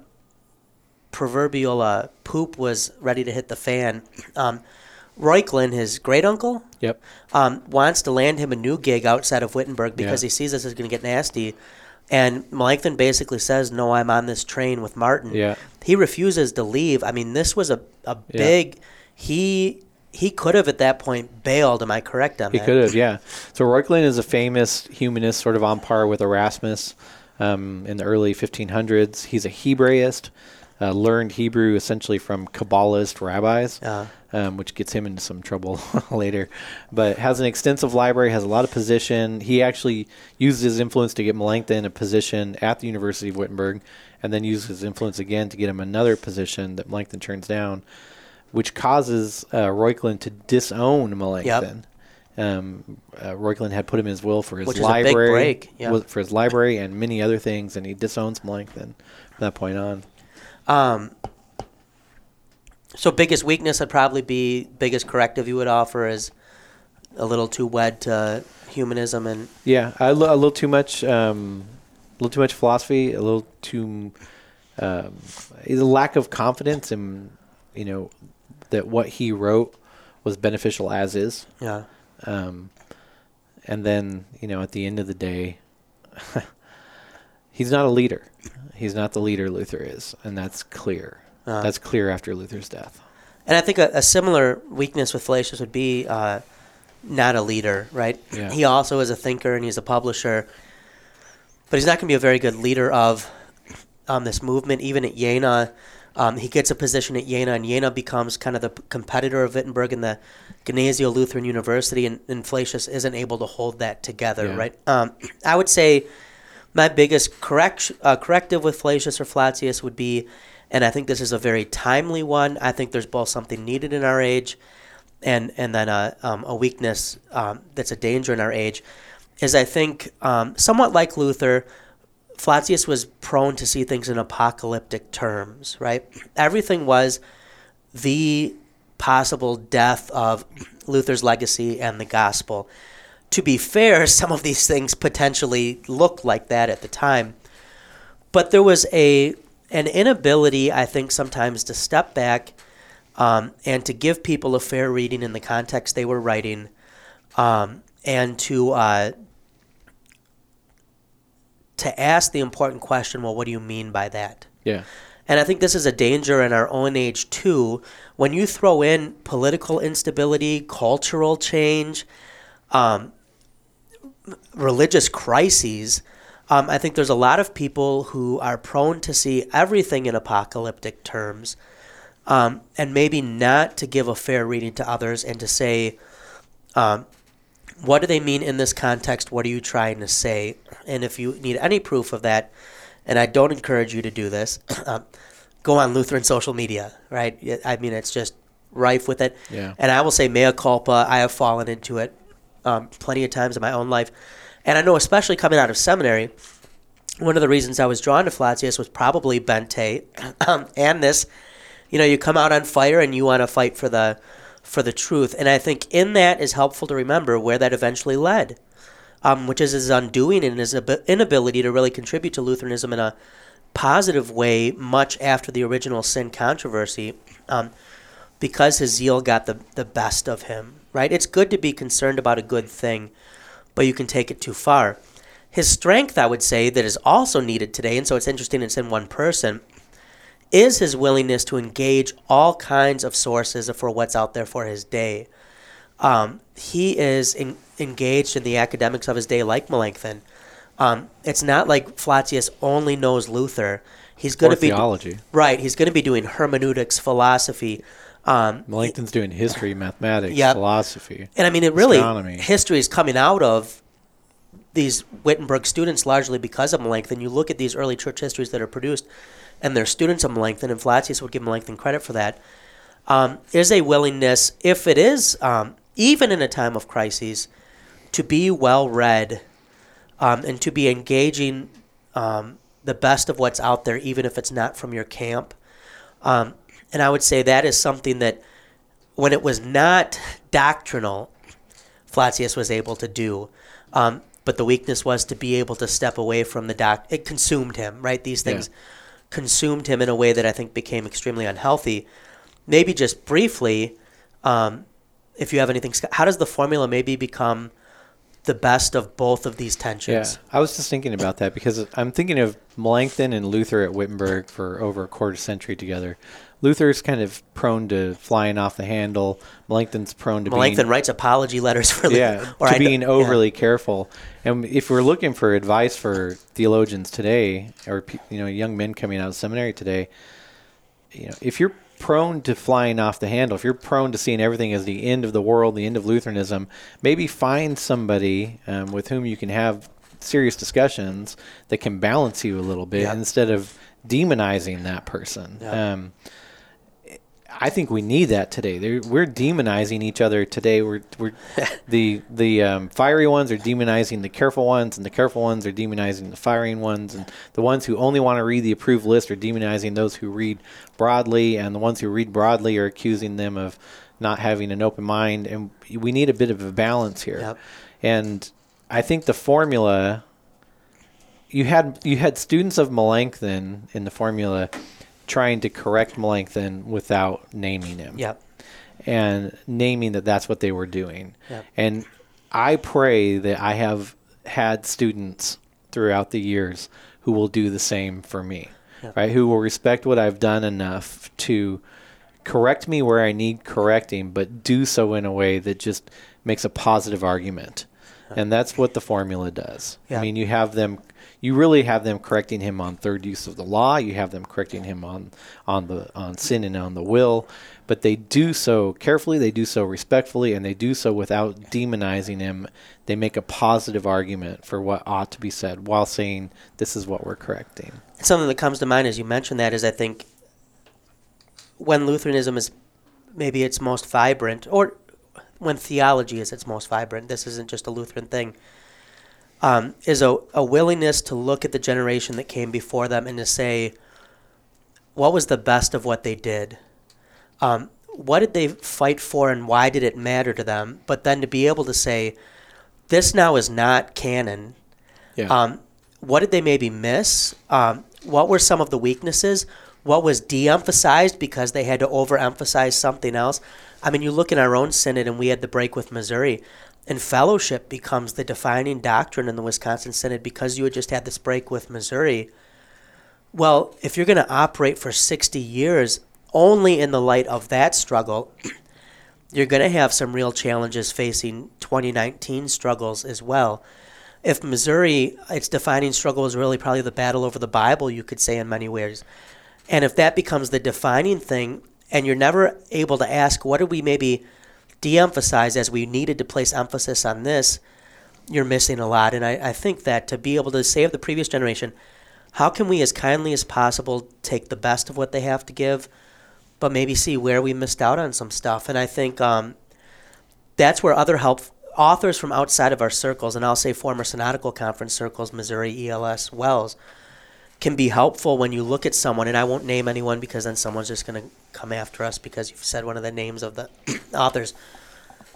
proverbial uh, poop was ready to hit the fan, um, Reuchlin, his great uncle, yep, um, wants to land him a new gig outside of Wittenberg because yeah. he sees this is going to get nasty. And Melanchthon basically says, "No, I'm on this train with Martin." Yeah. He refuses to leave. I mean, this was a a big. Yeah. He he could have at that point bailed. Am I correct on he that? He could have, yeah. So Reuchlin is a famous humanist, sort of on par with Erasmus um, in the early 1500s. He's a Hebraist uh, learned Hebrew essentially from Kabbalist rabbis, uh um, which gets him into some trouble <laughs> later. But has an extensive library, has a lot of position. He actually used his influence to get Melanchthon a position at the University of Wittenberg, and then used his influence again to get him another position that Melanchthon turns down, which causes uh, Reuchlin to disown Melanchthon. Yep. Um, uh, Reuchlin had put him in his will for his Which library, yep. for his library and many other things, and he disowns Melanchthon from that point on. Um, so biggest weakness would probably be biggest corrective you would offer is a little too wed to humanism and yeah, a, l- a little too much, um, a little too much philosophy, a little too um, a lack of confidence in you know that what he wrote was beneficial as is. Yeah. Um, and then you know at the end of the day, <laughs> he's not a leader. He's not the leader Luther is, and that's clear. Uh, that's clear after Luther's death. And I think a, a similar weakness with Flacius would be uh, not a leader, right? Yeah. He also is a thinker and he's a publisher, but he's not going to be a very good leader of um, this movement. Even at Jena, um, he gets a position at Jena, and Jena becomes kind of the competitor of Wittenberg in the Gnesio Lutheran University, and, and Flacius isn't able to hold that together, yeah. right? Um, I would say my biggest correct, uh, corrective with Flacius or Flacius would be, and I think this is a very timely one. I think there's both something needed in our age, and and then a um, a weakness um, that's a danger in our age. Is I think um, somewhat like Luther, Flacius was prone to see things in apocalyptic terms. Right, everything was the possible death of Luther's legacy and the gospel to be fair, <laughs> some of these things potentially looked like that at the time. But there was a an inability, I think, sometimes to step back um, and to give people a fair reading in the context they were writing, um, and to uh, to ask the important question: Well, what do you mean by that? Yeah. And I think this is a danger in our own age too. When you throw in political instability, cultural change, um, religious crises, um, I think there's a lot of people who are prone to see everything in apocalyptic terms um, and maybe not to give a fair reading to others and to say, um, what do they mean in this context? What are you trying to say? And if you need any proof of that, and I don't encourage you to do this, <clears throat> um, go on Lutheran social media, right? I mean, it's just rife with it. Yeah. And I will say, mea culpa, I have fallen into it um, plenty of times in my own life. And I know, especially coming out of seminary, one of the reasons I was drawn to Flacius was probably Bente <clears throat> um, and this. You know, you come out on fire and you want to fight for the for the truth. And I think in that is helpful to remember where that eventually led, um, which is his undoing and his inability to really contribute to Lutheranism in a positive way much after the original sin controversy. Um, because his zeal got the, the best of him, right? It's good to be concerned about a good thing, but you can take it too far. His strength, I would say, that is also needed today, and so it's interesting it's in one person, is his willingness to engage all kinds of sources for what's out there for his day. Um, he is in, engaged in the academics of his day, like Melanchthon. Um, it's not like Flacius only knows Luther. He's going to be theology, right. He's going to be doing hermeneutics, philosophy. Um, Melanchthon's doing history, mathematics, philosophy, and I mean, it really astronomy. history is coming out of these Wittenberg students largely because of Melanchthon. You look at these early church histories that are produced, and they're students of Melanchthon, and Flacius would give Melanchthon credit for that. Um, is a willingness, if it is, um, even in a time of crises, to be well read um, and to be engaging um, the best of what's out there, even if it's not from your camp. And I would say that is something that, when it was not doctrinal, Flacius was able to do. Um, but the weakness was to be able to step away from the doc. It consumed him, right? These things yeah. consumed him in a way that I think became extremely unhealthy. Maybe just briefly, um, if you have anything, how does the formula maybe become the best of both of these tensions? Yeah, I was just thinking about that because I'm thinking of Melanchthon and Luther at Wittenberg for over a quarter century together. Luther's kind of prone to flying off the handle. Melanchthon's prone to Melanchthon being, writes apology letters for yeah or to I being overly yeah. careful. And if we're looking for advice for theologians today, or you know young men coming out of seminary today, you know if you're prone to flying off the handle, if you're prone to seeing everything as the end of the world, the end of Lutheranism, maybe find somebody um, with whom you can have serious discussions that can balance you a little bit yep. instead of demonizing that person. Yep. Um, I think we need that today. They're, we're demonizing each other today. We're, we're <laughs> the the um, fiery ones are demonizing the careful ones, and the careful ones are demonizing the firing ones, and the ones who only want to read the approved list are demonizing those who read broadly, and the ones who read broadly are accusing them of not having an open mind. And we need a bit of a balance here. Yep. And I think the formula you had you had students of Melanchthon in the formula trying to correct Melanchthon without naming him. Yep. And naming that that's what they were doing. Yep. And I pray that I have had students throughout the years who will do the same for me. Yep. Right? Who will respect what I've done enough to correct me where I need correcting, but do so in a way that just makes a positive argument. And that's what the formula does. I mean, you have them you really have them correcting him on third use of the law. You have them correcting him on on the on sin and on the will, but they do so carefully. They do so respectfully, and they do so without demonizing him. They make a positive argument for what ought to be said, while saying this is what we're correcting. Something that comes to mind as you mentioned that is, I think, when Lutheranism is maybe its most vibrant, or when theology is its most vibrant. This isn't just a Lutheran thing um, is a, a willingness to look at the generation that came before them and to say, what was the best of what they did? Um, what did they fight for and why did it matter to them? But then to be able to say, this now is not canon. Yeah. Um, what did they maybe miss? Um, what were some of the weaknesses? What was de emphasized because they had to overemphasize something else? I mean, you look in our own synod, and we had the break with Missouri and fellowship becomes the defining doctrine in the Wisconsin Synod because you had just had this break with Missouri. Well, if you're going to operate for 60 years only in the light of that struggle, <clears throat> you're going to have some real challenges facing 2019 struggles as well. If Missouri, its defining struggle is really probably the battle over the Bible, you could say in many ways. And if that becomes the defining thing, and you're never able to ask, what are we maybe de emphasize as we needed to place emphasis on this, you're missing a lot. And I, I think that to be able to save the previous generation, how can we, as kindly as possible, take the best of what they have to give, but maybe see where we missed out on some stuff? And I think um, that's where other help authors from outside of our circles, and I'll say former synodical conference circles, Missouri, ELS, WELS, can be helpful when you look at someone, and I won't name anyone because then someone's just going to come after us because you've said one of the names of the <clears throat> authors.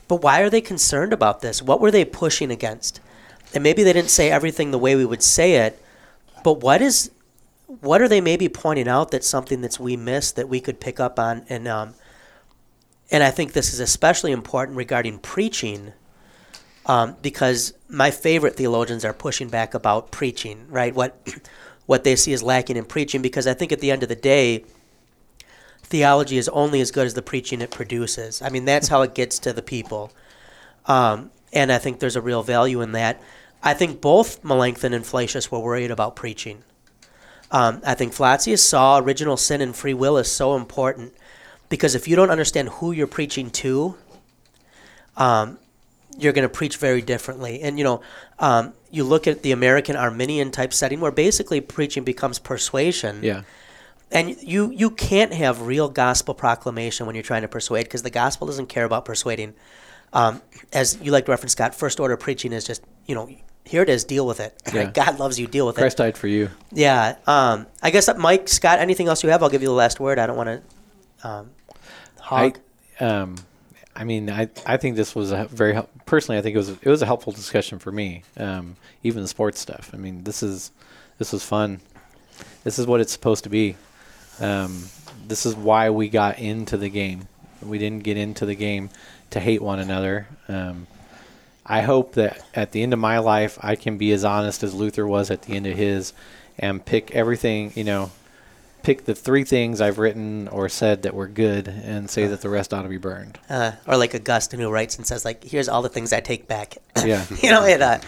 But why are they concerned about this? What were they pushing against? And maybe they didn't say everything the way we would say it, but what is what are they maybe pointing out that's something that's we missed that we could pick up on and um, and I think this is especially important regarding preaching um, because my favorite theologians are pushing back about preaching, right? What what they see as lacking in preaching, because I think at the end of the day, theology is only as good as the preaching it produces. I mean, that's how it gets to the people, um, and I think there's a real value in that. I think both Melanchthon and Flacius were worried about preaching. Um, I think Flacius saw original sin and free will as so important because if you don't understand who you're preaching to, um, you're going to preach very differently. And you know, um, you look at the American Arminian type setting where basically preaching becomes persuasion. Yeah. And you you can't have real gospel proclamation when you're trying to persuade because the gospel doesn't care about persuading. Um, as you like to reference, Scott, first order preaching is just you know here it is, deal with it. <laughs> Yeah. God loves you, deal with Christ it. Christ died for you. Yeah. Um, I guess that Mike, Scott, anything else you have? I'll give you the last word. I don't want to um, hog. I, um, I mean, I, I think this was a very hel- personally. I think it was it was a helpful discussion for me. Um, even the sports stuff. I mean, this is this was fun. This is what it's supposed to be. Um, this is why we got into the game. We didn't get into the game to hate one another. Um, I hope that at the end of my life, I can be as honest as Luther was at the end of his, and pick everything. You know, pick the three things I've written or said that were good, and say that the rest ought to be burned. uh, or like Augustine who writes and says like, "Here's all the things I take back." Yeah. <laughs> you know, it. Uh,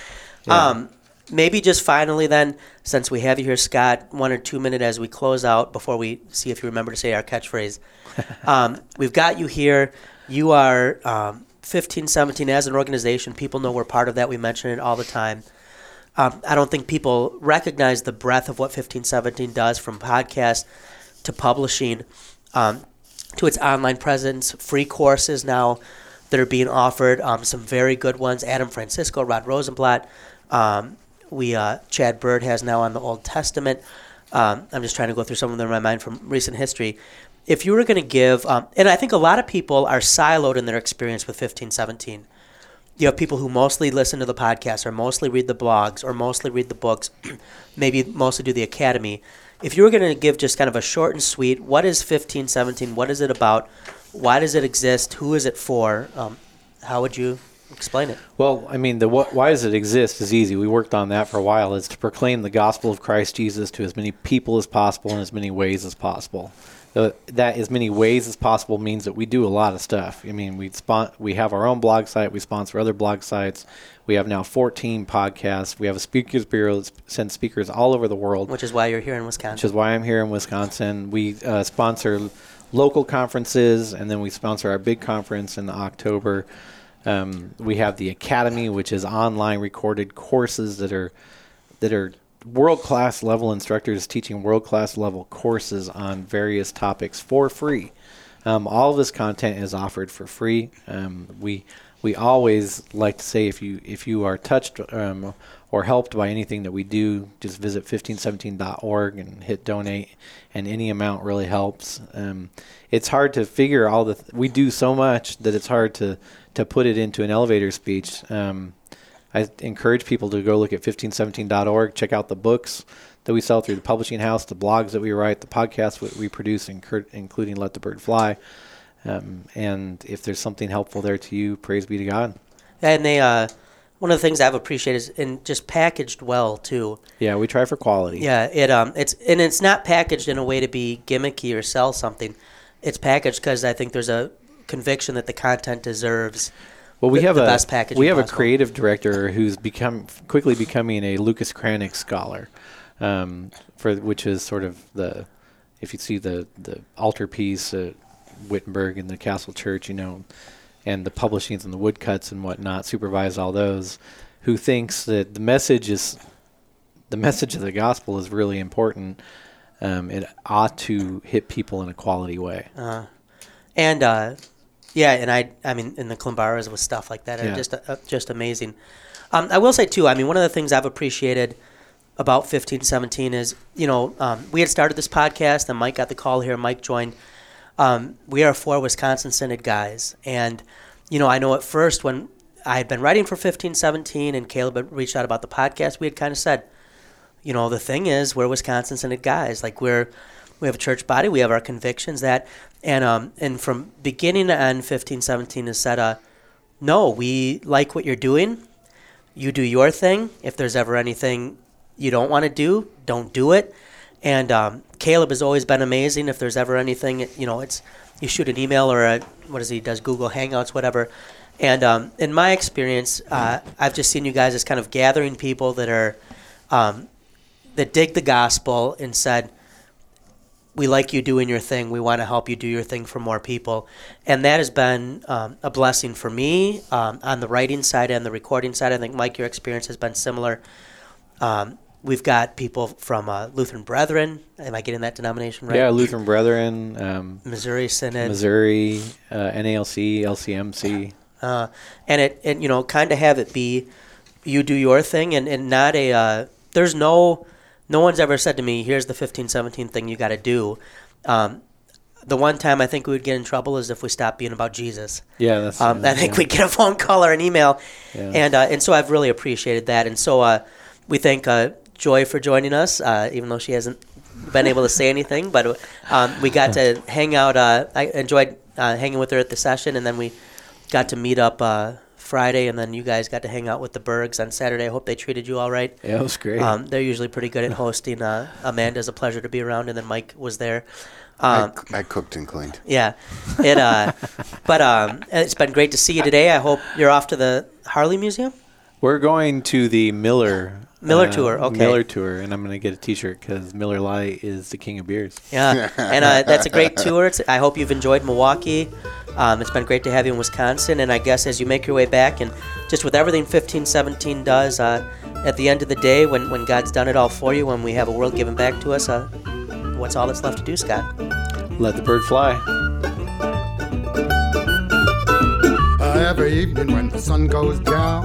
Yeah. um, maybe just finally then, since we have you here, Scott, one or two minute as we close out before we see if you remember to say our catchphrase. <laughs> um, we've got you here. You are um, 15, 17 as an organization. People know we're part of that. We mention it all the time. Um, I don't think people recognize the breadth of what 1517 does from podcast to publishing um, to its online presence, free courses now that are being offered, um, some very good ones. Adam Francisco, Rod Rosenbladt, um, we uh, Chad Bird has now on the Old Testament. Um, I'm just trying to go through some of them in my mind from recent history. If you were going to give, um, and I think a lot of people are siloed in their experience with 1517 you have people who mostly listen to the podcast or mostly read the blogs or mostly read the books, <clears throat> maybe mostly do the academy. If you were going to give just kind of a short and sweet, what is 1517? What is it about? Why does it exist? Who is it for? Um, how would you explain it? Well, I mean, the wh- why does it exist is easy. We worked on that for a while. Is to proclaim the gospel of Christ Jesus to as many people as possible in as many ways as possible. That as many ways as possible means that we do a lot of stuff. I mean, we spon- we have our own blog site. We sponsor other blog sites. We have now 14 podcasts. We have a speakers bureau that sends speakers all over the world. Which is why you're here in Wisconsin. which is why I'm here in Wisconsin. We uh, sponsor local conferences, and then we sponsor our big conference in October. Um, we have the academy, which is online recorded courses that are that are world class level instructors teaching world class level courses on various topics for free. Um, all of this content is offered for free. Um, we we always like to say if you if you are touched um, or helped by anything that we do, just visit 1517.org and hit donate, and any amount really helps. Um, it's hard to figure all the th- we do so much that it's hard to to put it into an elevator speech. Um, I encourage people to go look at 1517.org, check out the books that we sell through the publishing house, the blogs that we write, the podcasts that we produce, including Let the Bird Fly. Um, and if there's something helpful there to you, praise be to God. and they, uh, one of the things I've appreciated is in just packaged well too. Yeah, we try for quality. Yeah, it um, it's and it's not packaged in a way to be gimmicky or sell something. It's packaged because I think there's a conviction that the content deserves. Well, we the- have the a best packaging we have a creative director who's become quickly becoming a Lucas Cranach scholar, um, for which is sort of the if you see the the altarpiece at Wittenberg and the Castle Church, you know, and the publishings and the woodcuts and whatnot, supervise all those. Who thinks that the message is the message of the gospel is really important. Um, it ought to hit people in a quality way. And uh, yeah, and I I mean in the Climbaras with stuff like that, are Yeah. just uh, just amazing. Um, I will say too. I mean, one of the things I've appreciated about 1517 is, you know, um, we had started this podcast, and Mike got the call here. Mike joined. Um, we are four Wisconsin Synod guys, and you know, I know at first when I had been writing for 1517 and Caleb had reached out about the podcast, we had kind of said, you know, the thing is, we're Wisconsin Synod guys. Like we're we have a church body, we have our convictions that, and um, and from beginning to end, 1517 has said, uh, no, we like what you're doing. You do your thing. If there's ever anything you don't want to do, don't do it. And um, Caleb has always been amazing. If there's ever anything, you know, it's you shoot an email or a what is he does Google Hangouts, whatever. And um, in my experience, uh, I've just seen you guys as kind of gathering people that are um, that dig the gospel and said, "We like you doing your thing. We want to help you do your thing for more people." And that has been um, a blessing for me um, on the writing side and the recording side. I think Mike, your experience has been similar. Um, we've got people from uh, Lutheran Brethren. Am I getting that denomination right? Yeah, Lutheran Brethren, um, Missouri Synod. Missouri, uh, NALC, LCMC. Uh, and it, and you know, kind of have it be, you do your thing, and, and not a. Uh, there's no, no one's ever said to me, "Here's the 1517 thing you got to do." Um, the one time I think we would get in trouble is if we stopped being about Jesus. Yeah, that's. Um, I think yeah. we'd get a phone call or an email, Yeah. and uh, and so I've really appreciated that, and so uh, we thank uh, Joy for joining us, uh, even though she hasn't been able to say anything, but um, we got to <laughs> hang out. Uh, I enjoyed uh, hanging with her at the session, and then we got to meet up uh, Friday, and then you guys got to hang out with the Bergs on Saturday. I hope they treated you all right. Yeah, it was great. Um, they're usually pretty good at <laughs> hosting. Uh, Amanda's a pleasure to be around, and then Mike was there. I, Um, I cooked and cleaned. yeah, it. Uh, <laughs> but um, it's been great to see you today. I hope you're off to the Harley Museum. We're going to the Miller Miller uh, tour, okay. Miller tour, and I'm going to get a T-shirt because Miller Lite is the king of beers. Yeah, and uh, <laughs> that's a great tour. It's, I hope you've enjoyed Milwaukee. Um, it's been great to have you in Wisconsin, and I guess as you make your way back, and just with everything 1517 does, uh, at the end of the day, when, when God's done it all for you, when we have a world given back to us, uh, what's all that's left to do, Scott? Let the bird fly. Uh, every evening when the sun goes down,